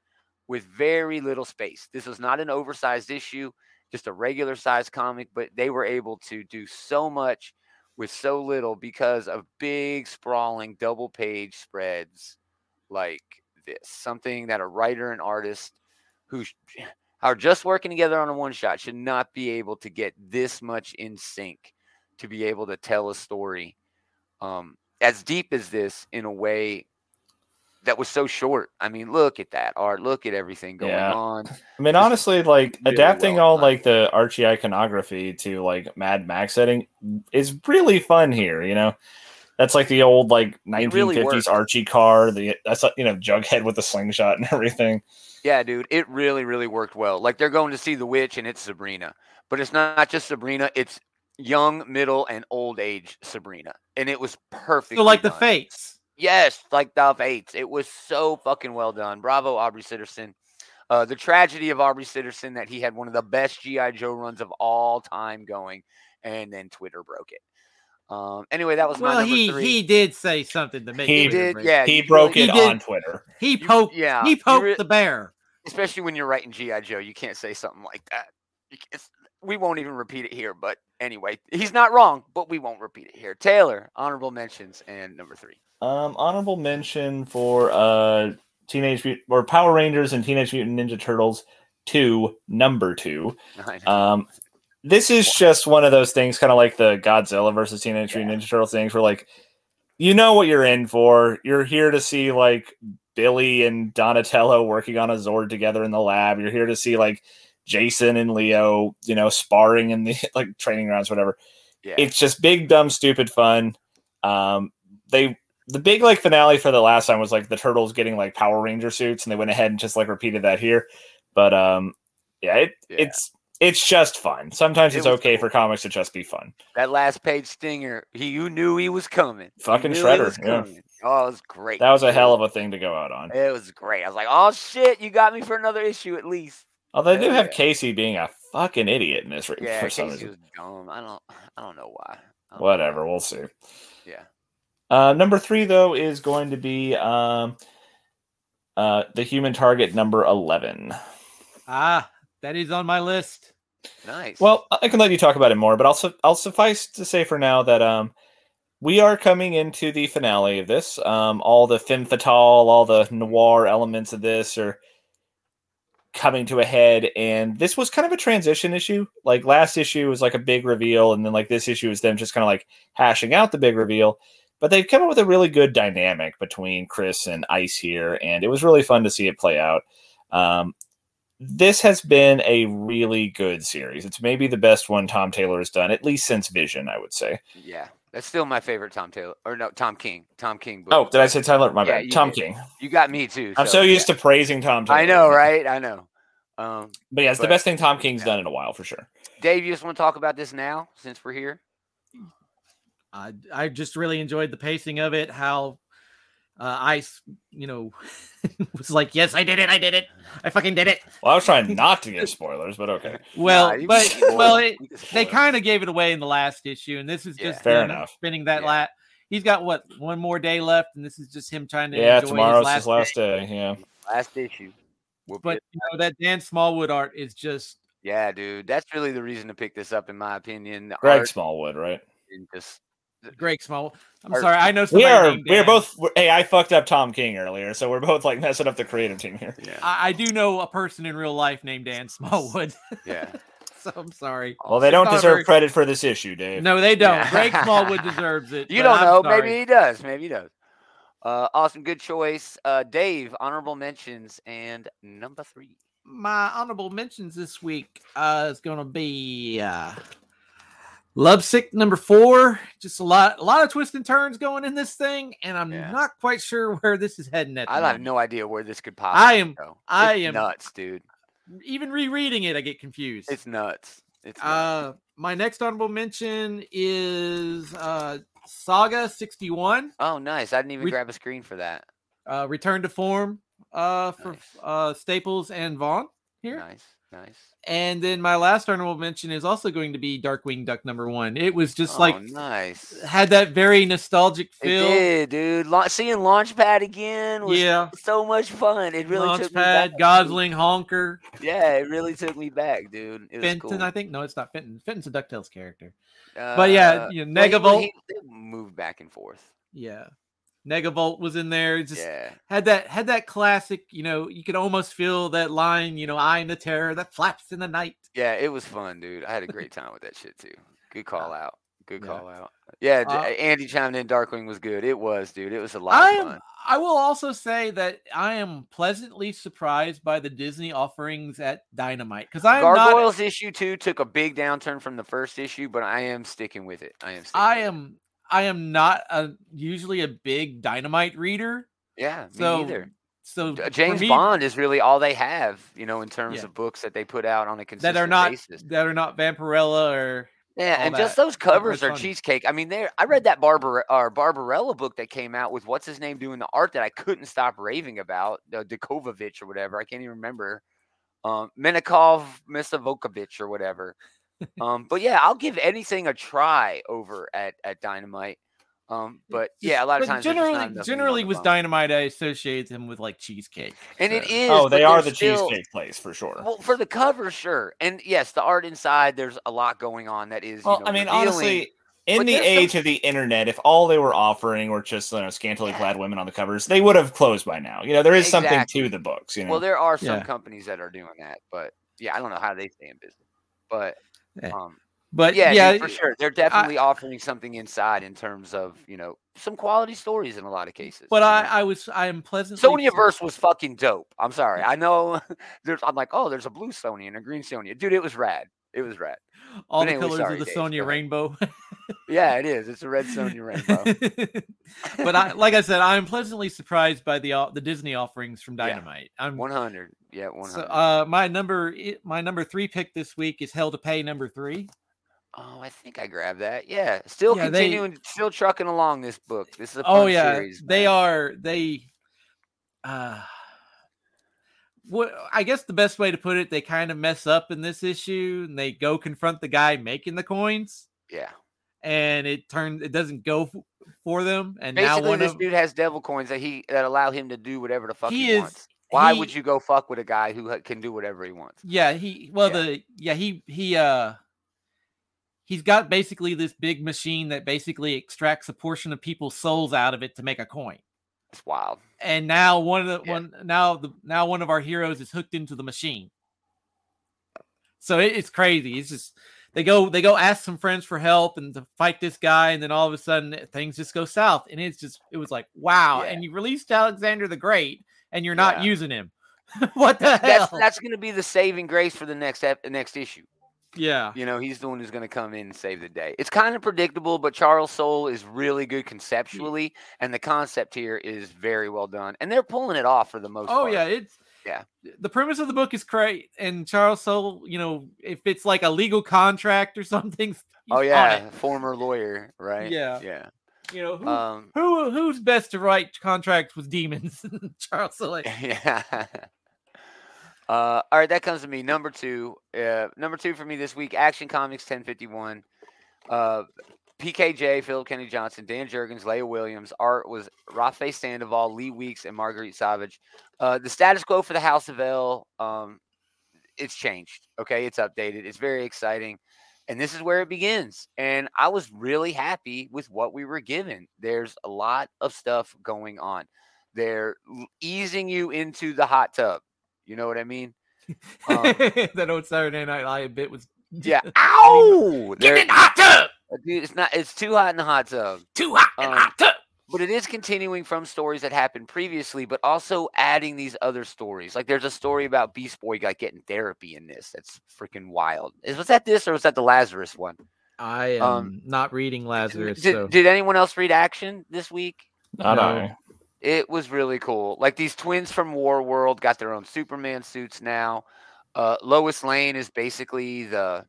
with very little space. This was not an oversized issue just a regular size comic, but they were able to do so much with so little because of big, sprawling double page spreads like this. Something that a writer and artist who <sighs> are just working together on a one shot should not be able to get this much in sync to be able to tell a story um, as deep as this in a way that was so short. I mean, look at that art. Look at everything going Yeah. on. I mean, honestly, like really adapting well all done. like the Archie iconography to like Mad Max setting is really fun here. You know, that's like the old like It really 1950s. Archie car. The that's uh, you know Jughead with the slingshot and <laughs> everything. Yeah, dude, it really, really worked well. Like they're going to see the witch, and it's Sabrina, but it's not just Sabrina; it's young, middle, and old age Sabrina, and it was perfect. So like the fates. Yes, like the Fates. It was so fucking well done. Bravo, Aubrey Sitterson. Uh, the tragedy of Aubrey Sitterson that he had one of the best GI Joe runs of all time going, and then Twitter broke it. Um, anyway, that was my Well, number he three. he did say something to me. He He Twitter did, break. yeah. he broke really- it He did. on Twitter. He You- poked. yeah, he poked re- the bear. especially when you're writing GI Joe. You can't say something like that. You can't, we won't even repeat it here. But anyway, he's not wrong, but we won't repeat it here. Taylor, honorable mentions and number three. Um, honorable mention for uh Teenage or Power Rangers and Teenage Mutant Ninja Turtles two, number two. <laughs> Um, this is just one of those things, kind of like the Godzilla versus Teenage Mutant Ninja Turtles things, where like you know what you're in for. You're here to see like Billy and Donatello working on a Zord together in the lab. You're here to see like Jason and Leo, you know, sparring in the <laughs> like training grounds, whatever. yeah. It's just big, dumb, stupid fun. Um, they the big like finale for the last time was like the turtles getting like Power Ranger suits, and they went ahead and just like repeated that here. But um, yeah, it, Yeah. it's it's just fun. Sometimes It it's okay cool. for comics to just be fun. that last page stinger, he you knew he was coming. Fucking Shredder, yeah. Oh, it was great. That was a hell of a thing to go out on. It was great. I was like, oh shit, you got me for another issue at least. Although they do have. Casey being a fucking idiot in this Yeah, for some Casey reason. dumb. I don't I don't know why. Don't know Whatever, why. we'll see. Yeah. Uh, number three though is going to be um, uh, the Human Target number eleven. Ah, that is on my list. Nice. Well, I can let you talk about it more, but I'll su- I'll suffice to say for now that um we are coming into the finale of this. Um, all the femme fatale, all the noir elements of this are coming to a head, and this was kind of a transition issue. Like last issue was like a big reveal, and then like this issue is them just kind of like hashing out the big reveal. But they've come up with a really good dynamic between Chris and Ice here, and it was really fun to see it play out. Um, this has been a really good series. It's maybe the best one Tom Taylor has done, at least since Vision, I would say. yeah, that's still my favorite Tom Taylor or no Tom King. Tom King. Book. Oh, did I say Tyler? My Yeah, bad. Tom did. King. you got me too. I'm so yeah. used to praising Tom Taylor. I know, right? I know. Um, But yeah, it's the best thing Tom King's yeah. done in a while for sure. Dave, you just want to talk about this now since we're here? I I just really enjoyed the pacing of it. How uh, Ice, you know, <laughs> was like, "Yes, I did it. I did it. <laughs> I fucking did it." Well, I was trying <laughs> not to give spoilers, but okay. Well, Nah, but spoil well, it. it, You can spoil they kind of gave it away in the last issue, and this is Yeah. just Fair enough. spinning that Yeah. lat. He's got what one more day left, and this is just him trying to Yeah, enjoy tomorrow's his his last. last day. Yeah. last issue. We'll But you know that Dan Smallwood art is just Yeah, dude, that's really the reason to pick this up, in my opinion. The Greg art Smallwood, right? and just Greg Small. I'm Art- sorry, I know We are we are both hey, I fucked up Tom King earlier, so we're both like messing up the creative team here. yeah, I, I do know a person in real life named Dan Smallwood, yeah. <laughs> so I'm sorry. Well, they It's don't deserve very- credit for this issue, Dave. No, they don't. Yeah. Greg Smallwood <laughs> deserves it. You don't I'm know. sorry. Maybe he does. Maybe he does. Uh, awesome, good choice, uh, Dave. Honorable mentions and number three. my honorable mentions this week uh, is going to be uh, Lovesick number four. Just a lot, a lot of twists and turns going in this thing, and I'm Yeah. not quite sure where this is heading at. I have no idea where this could possibly I am- go. I am- nuts, dude. Even rereading it, I get confused. It's nuts. It's nuts. uh, my next honorable mention is uh, Saga 61, oh, nice. I didn't even we- grab a screen for that. uh, Return to Form uh, for Nice. uh, Staples and Vaughn here. Nice, nice. And then my last honorable mention is also going to be Darkwing Duck number one. It was just oh, like nice. had that very nostalgic It feel. did, dude. La- seeing Launchpad again was Yeah, so much fun. It really took me back. Launchpad. Gosalyn, Honker, Yeah, it really took me back, dude. It was Fenton. cool. I think no, it's not Fenton. Fenton's a Ducktales character. But yeah, Uh, you know, well, Megavolt. he- moved back and forth. Yeah, Megavolt was in there. Just yeah, had that had that classic. You know, you could almost feel that line. You know, I am the terror that flaps in the night. yeah, it was fun, dude. I had a great time with that shit too. Good <laughs> call out. Good yeah. call out. Yeah, Uh, Andy chimed in. Darkwing was good. It was, dude. It was a lot I of am. fun. I will also say that I am pleasantly surprised by the Disney offerings at Dynamite because I am not. Issue two took a big downturn from the first issue, but I am sticking with it. I am. Sticking I with it. am. I am not a usually a big Dynamite reader. Yeah, me So neither. so James me, Bond is really all they have, you know, in terms Yeah. of books that they put out on a consistent that are not basis. that are not Vampirella or Yeah, and just those covers are cheesecake. I mean, there. I read that Barbara or Barbarella book that came out with what's his name doing the art that I couldn't stop raving about, the Dukovovich or whatever. I can't even remember. Um, Menikov Misovokovich or whatever. Um, but yeah, I'll give anything a try over at at Dynamite. Um, but yeah, a lot of But times there's not generally, enough meat on generally with bone. dynamite, I associate them with like cheesecake. and it so- is. oh, they are the still- cheesecake place for sure. Well, for the cover, sure, and yes, the art inside. There's a lot going on that is. Well, you know, I mean, revealing. honestly, in But the there's some- age of the internet, if all they were offering were just you know, scantily Yeah. clad women on the covers, they would have closed by now. You know, there is something to the books. You know, Well, there are some Yeah. companies that are doing that, but yeah, I don't know how they stay in business. But Yeah. Um, But yeah, yeah, dude, for sure, they're definitely offering something inside in terms of you know some quality stories in a lot of cases. but I, know? I was, I am pleasantly. Sonjaverse was fucking dope. I'm sorry, I know. <laughs> There's, I'm like, oh, there's a blue Sonja and a green Sonja, dude. It was rad. It was rad. All but the anyway, colors sorry, of the Dave, Sonja rainbow. <laughs> Yeah, it is. It's a red Sonja rainbow. <laughs> but I, like I said, I'm pleasantly surprised by the o- the Disney offerings from Yeah. Dynamite. I'm 100. Yeah, 100. so, uh, my number, my number three pick this week is Hell to Pay number three. oh, I think I grabbed that. Yeah, still Yeah, they- continuing, still trucking along this book. This is a Oh yeah, series. they are they. Uh, what I guess the best way to put it, they kind of mess up in this issue, and they go confront the guy making the coins, Yeah. and it turns it doesn't go f- for them, and now Basically, one this of dude has devil coins that he that allow him to do whatever the fuck he, he is wants. Why he- would you go fuck with a guy who can do whatever he wants? Yeah, he well Yeah. the yeah he he uh he's got basically this big machine that basically extracts a portion of people's souls out of it to make a coin. It's wild. And now one of the Yeah. one now the now one of our heroes is hooked into the machine. So it, it's crazy. It's just they go they go ask some friends for help and to fight this guy, and then all of a sudden eh, things just go south. And it's just it was like wow. Yeah. And you released Alexander the Great, and you're not Yeah. using him. <laughs> what the hell? That's that's going to be the saving grace for the next ep- next issue. Yeah. You know, he's the one who's going to come in and save the day. It's kind of predictable, but Charles Soule is really good conceptually, and the concept here is very well done, and they're pulling it off for the most Oh part. yeah, it's Yeah. The premise of the book is great, and Charles Soule, you know, if it's like a legal contract or <laughs> something, Oh yeah, former lawyer, right? Yeah. yeah. you know, who, Um, who who's best to write contracts with demons? <laughs> Charles Soule. <laughs> yeah. Uh, all right, that comes to me. Number two, uh, number two for me this week. Action Comics 1051. Uh, PKJ, Phillip Kennedy Johnson, Dan Jurgens, Leah Williams. Art was Rafa Sandoval, Lee Weeks, and Marguerite Sauvage. Uh, the status quo for the House of El, um, it's changed. Okay, it's updated. It's very exciting. And this is where it begins. And I was really happy with what we were given. There's a lot of stuff going on. They're easing you into the hot tub. You know what I mean? Um, <laughs> that old Saturday Night Live bit was yeah. <laughs> Ow! Get in the hot tub. Dude, it's not. It's too hot in the hot tub. Too hot in the Um, hot tub. But it is continuing from stories that happened previously, but also adding these other stories. Like there's a story about Beast Boy like getting therapy in this. That's freaking wild. Is was that this or was that the Lazarus one? I am um, not reading Lazarus. Did, so. did anyone else read Action this week? Not No. It was really cool. Like these twins from Warworld got their own Superman suits now. Uh, Lois Lane is basically the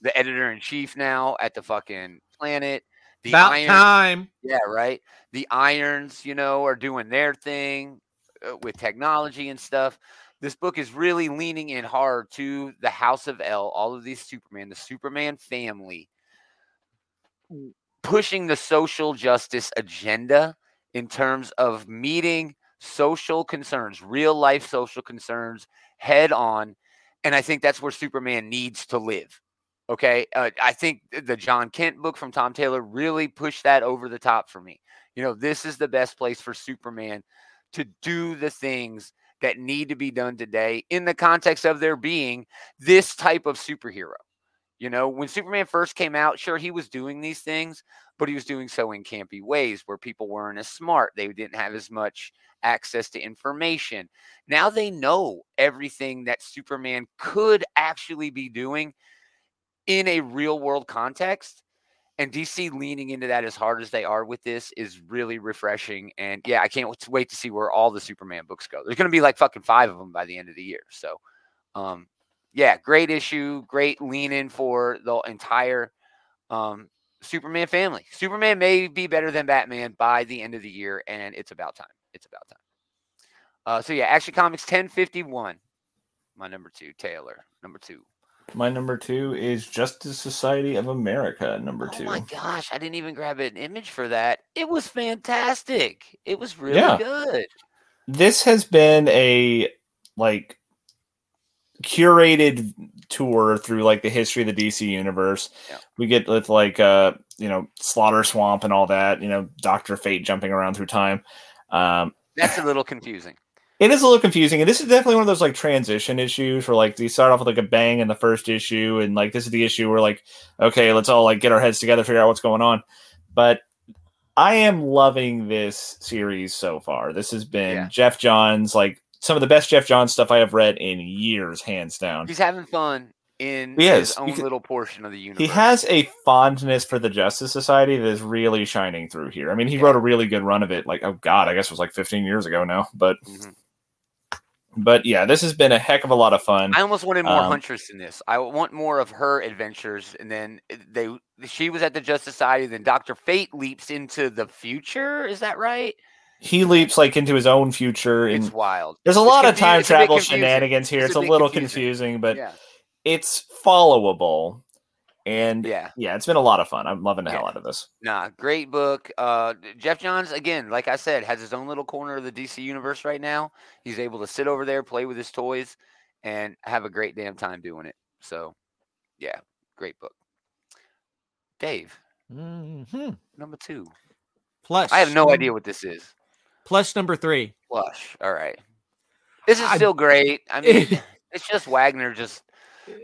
the editor in chief now at the fucking planet. The About Iron, time. yeah, right. The Irons, you know, are doing their thing uh, with technology and stuff. This book is really leaning in hard to the House of El, all of these Superman, the Superman family, pushing the social justice agenda in terms of meeting social concerns, real life social concerns head on. And I think that's where Superman needs to live. Okay. Uh, I think the Jon Kent book from Tom Taylor really pushed that over the top for me. You know, this is the best place for Superman to do the things that need to be done today in the context of there being this type of superhero. You know, when Superman first came out, sure, he was doing these things, but he was doing so in campy ways where people weren't as smart. They didn't have as much access to information. Now they know everything that Superman could actually be doing in a real world context. And DC leaning into that as hard as they are with this is really refreshing. And yeah, I can't wait to see where all the Superman books go. There's going to be like fucking five of them by the end of the year. So, um, yeah, great issue, great lean in for the entire um, Superman family. Superman may be better than Batman by the end of the year, and it's about time. It's about time. Uh, so yeah, Action Comics 1051. My number two, Taylor. Number two. My number two is Justice Society of America. Number Oh two. my gosh, I didn't even grab an image for that. It was fantastic. It was really Yeah. good. this has been a like curated tour through like the history of the DC universe. Yeah. We get with like uh you know Slaughter Swamp and all that, you know, Doctor Fate jumping around through time. Um That's a little confusing. <laughs> it is a little confusing, and this is definitely one of those like transition issues where like you start off with like a bang in the first issue, and like this is the issue where like, okay, let's all like get our heads together, figure out what's going on. But I am loving this series so far. This has been Yeah. Geoff Johns, like some of the best Geoff Johns stuff I have read in years, hands down. He's having fun in He his is. Own can- little portion of the universe. He has a fondness for the Justice Society that is really shining through here. I mean, he Yeah. wrote a really good run of it. Like, oh god, I guess it was like 15 years ago now. But Mhm. but yeah, this has been a heck of a lot of fun. I almost wanted more Um, Huntress in this. I want more of her adventures, and then they she was at the Justice Society. Then Doctor Fate leaps into the future. Is that right? He leaps like into his own future and It's wild. there's a It's lot of time it's a bit travel shenanigans here It's it's, a a, little confusing. confusing, but yeah, it's followable and yeah. yeah it's been a lot of fun i'm loving the hell Yeah. out of this Nah, great book. Uh, Geoff Johns, again, like I said, has his own little corner of the DC universe right now. He's able to sit over there, play with his toys, and have a great damn time doing it. So, yeah, great book. Dave, Mhm. number two. Plus, I have no num- idea what this is. Plush number three. Plush. All right. This is I- still great. I mean, <laughs> it's just Wagner just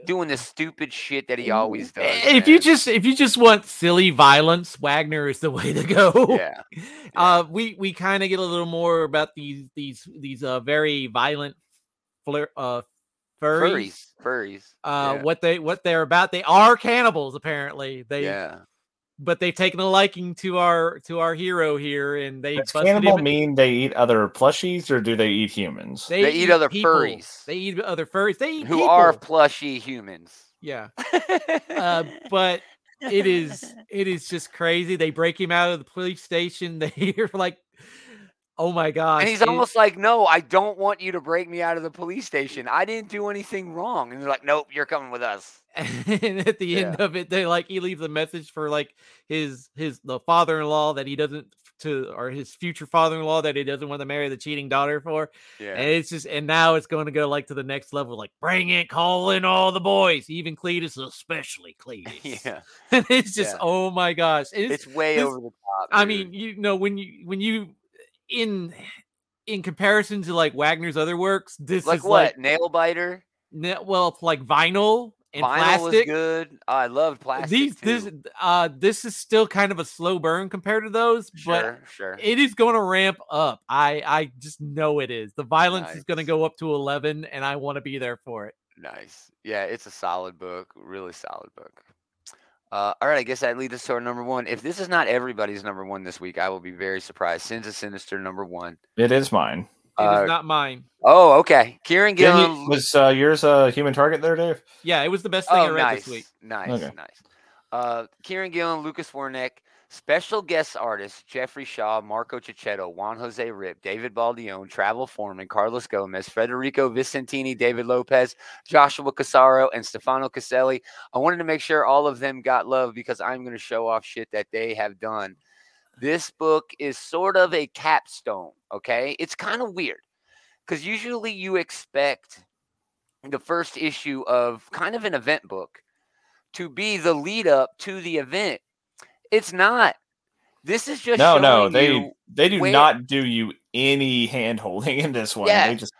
doing the stupid shit that he always does. If you just if you just want silly violence, Wagner is the way to go. yeah, <laughs> Uh, we we kind of get a little more about these these these uh very violent flir- uh furries. furries, furries. Uh, yeah. what they what they're about. They are cannibals apparently. They yeah. But they've taken a liking to our to our hero here, and they does busted cannibal him- mean they eat other plushies or do they eat humans They eat other people. furries. They eat other furries. They eat Who are people. plushy humans. yeah. <laughs> Uh, but it is <laughs> it is just crazy. They break him out of the police station. <laughs> They're like, oh my gosh. and he's it- almost like, no, I don't want you to break me out of the police station. I didn't do anything wrong. And they're like, nope, you're coming with us. <laughs> and at the end of it, they like he leaves a message for like his his the father-in-law that he doesn't to or his future father-in-law that he doesn't want to marry the cheating daughter for. Yeah. And it's just and now it's going to go like to the next level, like bring it, call in all the boys, even Cletus, especially <laughs> Cletus. yeah. <laughs> and it's just Yeah. oh my gosh. It's, It's way this- over the top. I dude. mean, you know, when you when you in in comparison to like Wagner's other works, this is like is what? like Nail biter? well, like vinyl and Vinyl plastic. was good. Oh, I loved plastic. These this uh this is still kind of a slow burn compared to those, but Sure, sure. it is going to ramp up. I I just know it is. The violence is going to go up to 11 and I want to be there for it. Nice. Yeah, it's a solid book. Really solid book. Uh, all right, I guess that leads us to our number one. If this is not everybody's number one this week, I will be very surprised. Sins of Sinister number one. it is mine It is Uh, not mine. Oh, okay. Kieron Didn't you- Gillen. was uh, yours a human target there dave Yeah, it was the best thing I Oh, read nice, this week. nice, Okay. nice. Uh, Kieron Gillen, Lucas Werneck, special guest artists Geoffrey Shaw, Marco Checchetto, Juan Jose Ryp, David Baldeón, Travel Foreman, Carlos Gomez, Federico Vicentini, David Lopez, Joshua Cassara, and Stefano Caselli. I wanted to make sure all of them got love because I'm going to show off shit that they have done. This book is sort of a capstone, okay? It's kind of weird because usually you expect the first issue of kind of an event book to be the lead up to the event. It's not. This is just no no they they do where- not do you any hand holding in this one Yeah. they just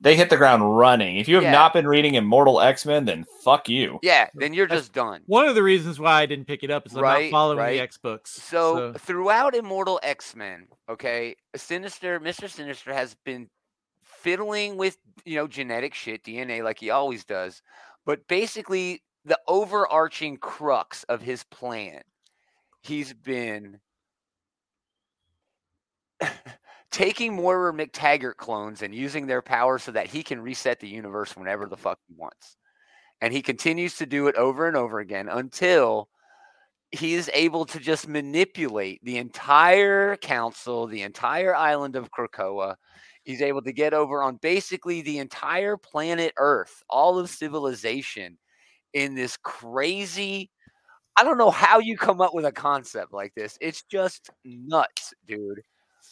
they hit the ground running if you have Yeah. not been reading immortal x-men then fuck you yeah, then you're That's- just done. One of the reasons why I didn't pick it up is I'm not following right. the X books. So, throughout Immortal X Men, okay, Sinister, Mister Sinister has been fiddling with you know genetic shit, DNA, like he always does. But basically, the overarching crux of his plan, he's been <laughs> taking Moira MacTaggert clones and using their power so that he can reset the universe whenever the fuck he wants. And he continues to do it over and over again until he is able to just manipulate the entire council, the entire island of Krakoa. He's able to get over on basically the entire planet Earth, all of civilization, in this crazy. I don't know how you come up with a concept like this. It's just nuts, dude.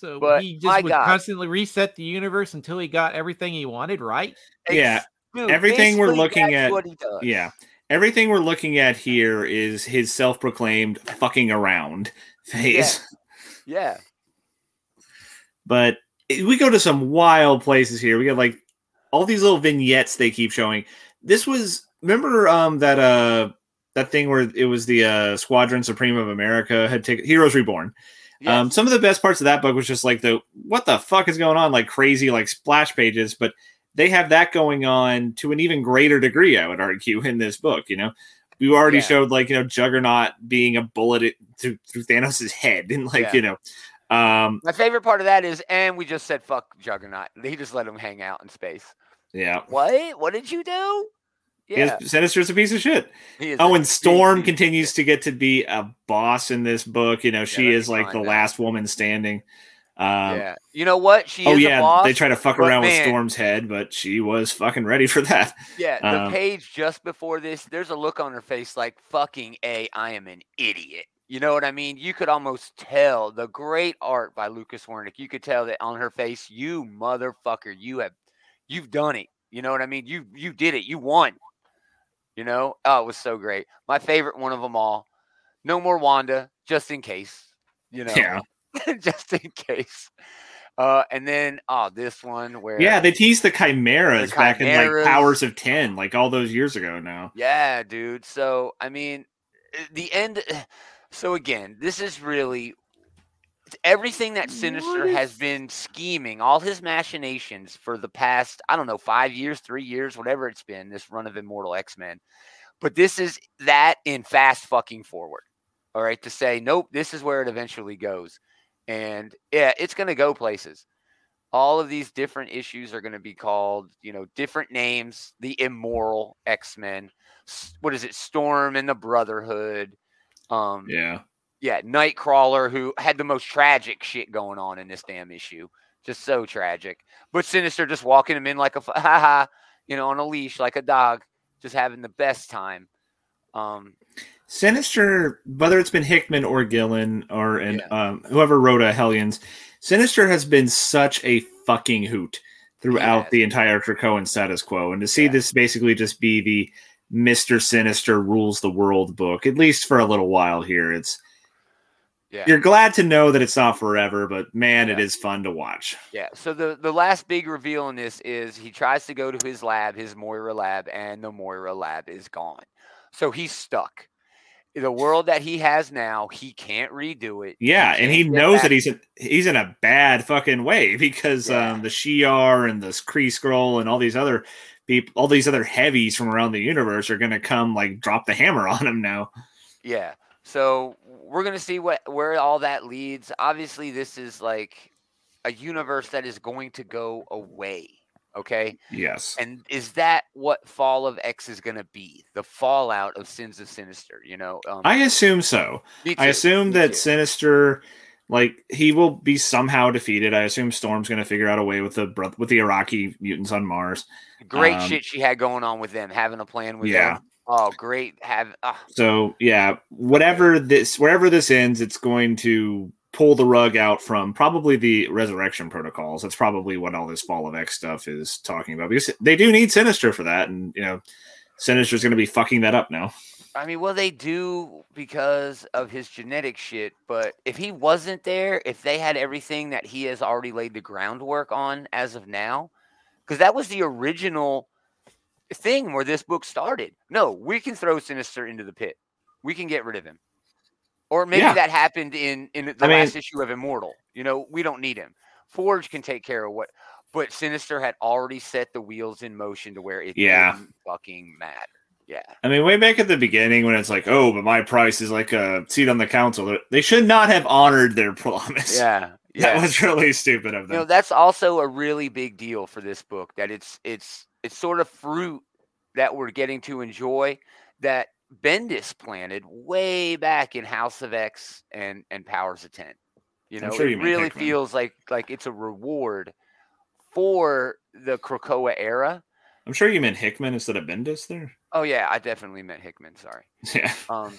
So But he just would God. constantly reset the universe until he got everything he wanted, right? Yeah, dude, everything we're looking at- What he does. Yeah. Everything we're looking at here is his self proclaimed fucking around phase. Yeah. <laughs> But we go to some wild places here. We got like all these little vignettes they keep showing. This was remember um that uh that thing where it was the uh Squadron Supreme of America had taken Heroes Reborn. Yeah. Um, some of the best parts of that book was just like the what the fuck is going on, like crazy like splash pages, but they have that going on to an even greater degree, I would argue, in this book. You know, we already Yeah. showed like you know Juggernaut being a bullet through, through Thanos' head, <laughs> and like Yeah. you know, um, My favorite part of that is, and we just said fuck Juggernaut. He just let him hang out in space. yeah, What? What did you do? Yeah. is- Sinister's a piece of shit. Oh, and Storm continues to get to be a boss in this book. You know, she let is like the out. last woman standing. Um, yeah. You know what? She Oh is a yeah, boss. they try to fuck around with Storm's head, but she was fucking ready for that. Yeah, the Um, page just before this, there's a look on her face like fucking a. I am an idiot. You know what I mean? You could almost tell the great art by Lucas Werneck. You could tell that on her face, you motherfucker, you have, you've done it. You know what I mean? You you did it. You won. You know? Oh, it was so great. My favorite one of them all. No more Wanda, just in case. You know, Yeah. <laughs> just in case. Uh, and then oh, this one where Yeah, they teased the chimeras, The back in like Powers of Ten, like all those years ago now. Yeah, dude. So I mean, uh, the end. So again, this is really everything that Sinister What has been scheming, all his machinations for the past, I don't know, five years, three years, whatever it's been. This run of Immortal X Men, but this is that in fast fucking forward. All right, to say nope, this is where it eventually goes, and yeah, it's gonna go places all of these different issues are going to be called, you know, different names. The immoral X Men. What is it? Storm and the Brotherhood. Um, yeah. Yeah. Nightcrawler, who had the most tragic shit going on in this damn issue, just so tragic. But Sinister just walking him in like a, <laughs> ha ha, you know, on a leash like a dog, just having the best time. Um, Sinister, whether it's been Hickman or Gillen or and um, whoever wrote a Hellions, Sinister has been such a fucking hoot throughout has. the entire Krakoan status quo, and to see Yeah. this basically just be the Mister Sinister rules the world book, at least for a little while here, it's yeah. you're glad to know that it's not forever, but man, it Yeah. is fun to watch. Yeah. So the the last big reveal in this is he tries to go to his lab, his Moira lab, and the Moira lab is gone. So he's stuck. The world that he has now, he can't redo it. Yeah, and he knows back- that he's in, he's in a bad fucking way <laughs> because Yeah. um, the Shi'ar and the Kree Skrull and all these other people, all these other heavies from around the universe are going to come like drop the hammer <laughs> on him now. Yeah. So we're gonna see what where all that leads. Obviously, this is like a universe that is going to go away. Okay. Yes, And is that what Fall of X is gonna be? The fallout of Sins of Sinister, you know? Um, I assume so. I assume me that too. Sinister, like he will be somehow defeated. I assume Storm's going to figure out a way with the with the Arakki mutants on Mars. great um, shit she had going on with them, having a plan with Yeah. them. Oh, great. Have ah, So yeah, whatever this wherever this ends, it's going to pull the rug out from probably the resurrection protocols. That's probably what all this Fall of X stuff is talking about because they do need Sinister for that, and you know, Sinister's going to be fucking that up now. I mean, well, they do because of his genetic shit. But if he wasn't there, if they had everything that he has already laid the groundwork on as of now, because that was the original thing where this book started. No, we can throw Sinister into the pit. We can get rid of him. Or maybe Yeah. that happened in in the I mean- last issue of Immortal. You know, we don't need him. Forge can take care of what. But Sinister had already set the wheels in motion to where it Yeah. didn't fucking matter. Yeah. I mean, way back at the beginning when it's like, oh, but my price is like a seat on the council. They should not have honored their <laughs> promise. Yeah. that Yeah. was really stupid of you know them. that's also a really big deal for this book that it's it's it's sort of fruit that we're getting to enjoy that bendis planted way back in house of x and and powers of 10 you know sure it you really Hickman. feels like like it's a reward for the krakoa era I'm sure you meant Hickman instead of Bendis there. Oh yeah, I definitely meant Hickman. Sorry. <laughs> Yeah. Um,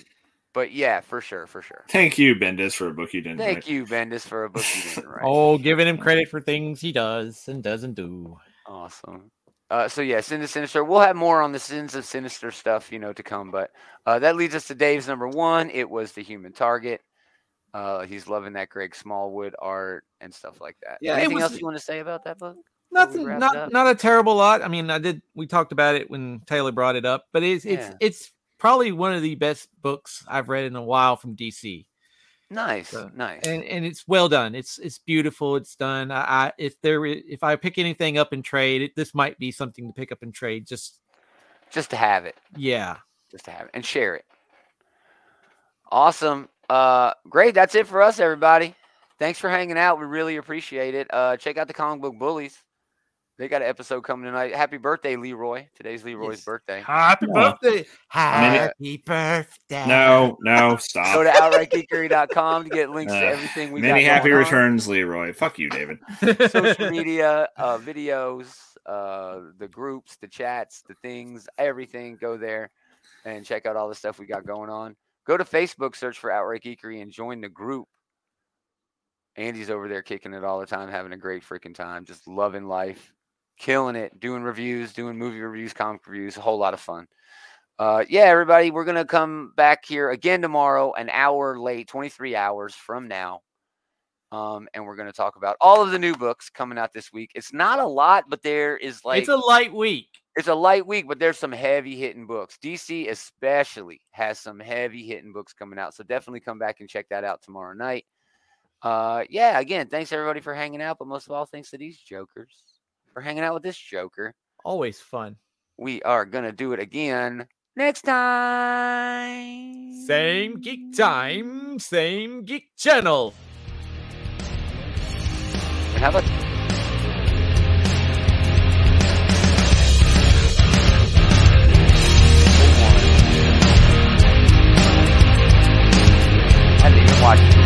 but yeah, for sure, for sure. Thank you, Bendis, for a book you didn't Thank write. you, Bendis, for a book you didn't <laughs> write. Oh, giving him credit for things he does and doesn't do. Awesome. Uh, so yeah, Sin of Sinister. We'll have more on the Sins of Sinister stuff, you know, to come. But uh, that leads us to Dave's number one. It was the Human Target. Uh, he's loving that Greg Smallwood art and stuff like that. Yeah, Anything was- else you want to say about that book? Nothing, not not a terrible lot. I mean, I did. We talked about it when Taylor brought it up, but it's it's it's probably one of the best books I've read in a while from DC. Nice, So, nice. and and it's well done. It's it's beautiful. It's done. I, I if there if I pick anything up in trade, it, this might be something to pick up in trade. Just Just to have it. yeah. just to have it and share it. Awesome. Uh great. That's it for us, everybody. Thanks for hanging out. We really appreciate it. Uh check out the comic book bullies. They got an episode coming tonight. Happy birthday, Leroy. Today's Leroy's Yes. birthday. Happy Yeah. birthday! Many- Happy birthday! No, no, stop. Go to outrightgeekery.com to get links to Uh, everything we Many got happy going on. returns, Leroy. Fuck you, David. <laughs> social media, uh, videos, uh, the groups, the chats, the things, everything. Go there and check out all the stuff we got going on. Go to Facebook, search for Outright Geekery, and join the group. Andy's over there kicking it all the time, having a great freaking time, just loving life, killing it, doing reviews, doing movie reviews, comic reviews, a whole lot of fun. Uh, yeah, everybody, we're gonna come back here again tomorrow, an hour late, 23 hours from now. Um, and we're to talk about all of the new books coming out this week. It's not a lot, but there is like it's a light week. it's a light week, but there's some heavy hitting books. DC especially has some heavy hitting books coming out, so definitely come back and check that out tomorrow night. Uh, yeah, again, thanks everybody for hanging out, but most of all, thanks to these jokers for hanging out with this Joker. Always fun. We are going to do it again next time. Same geek time, same geek channel. And have a I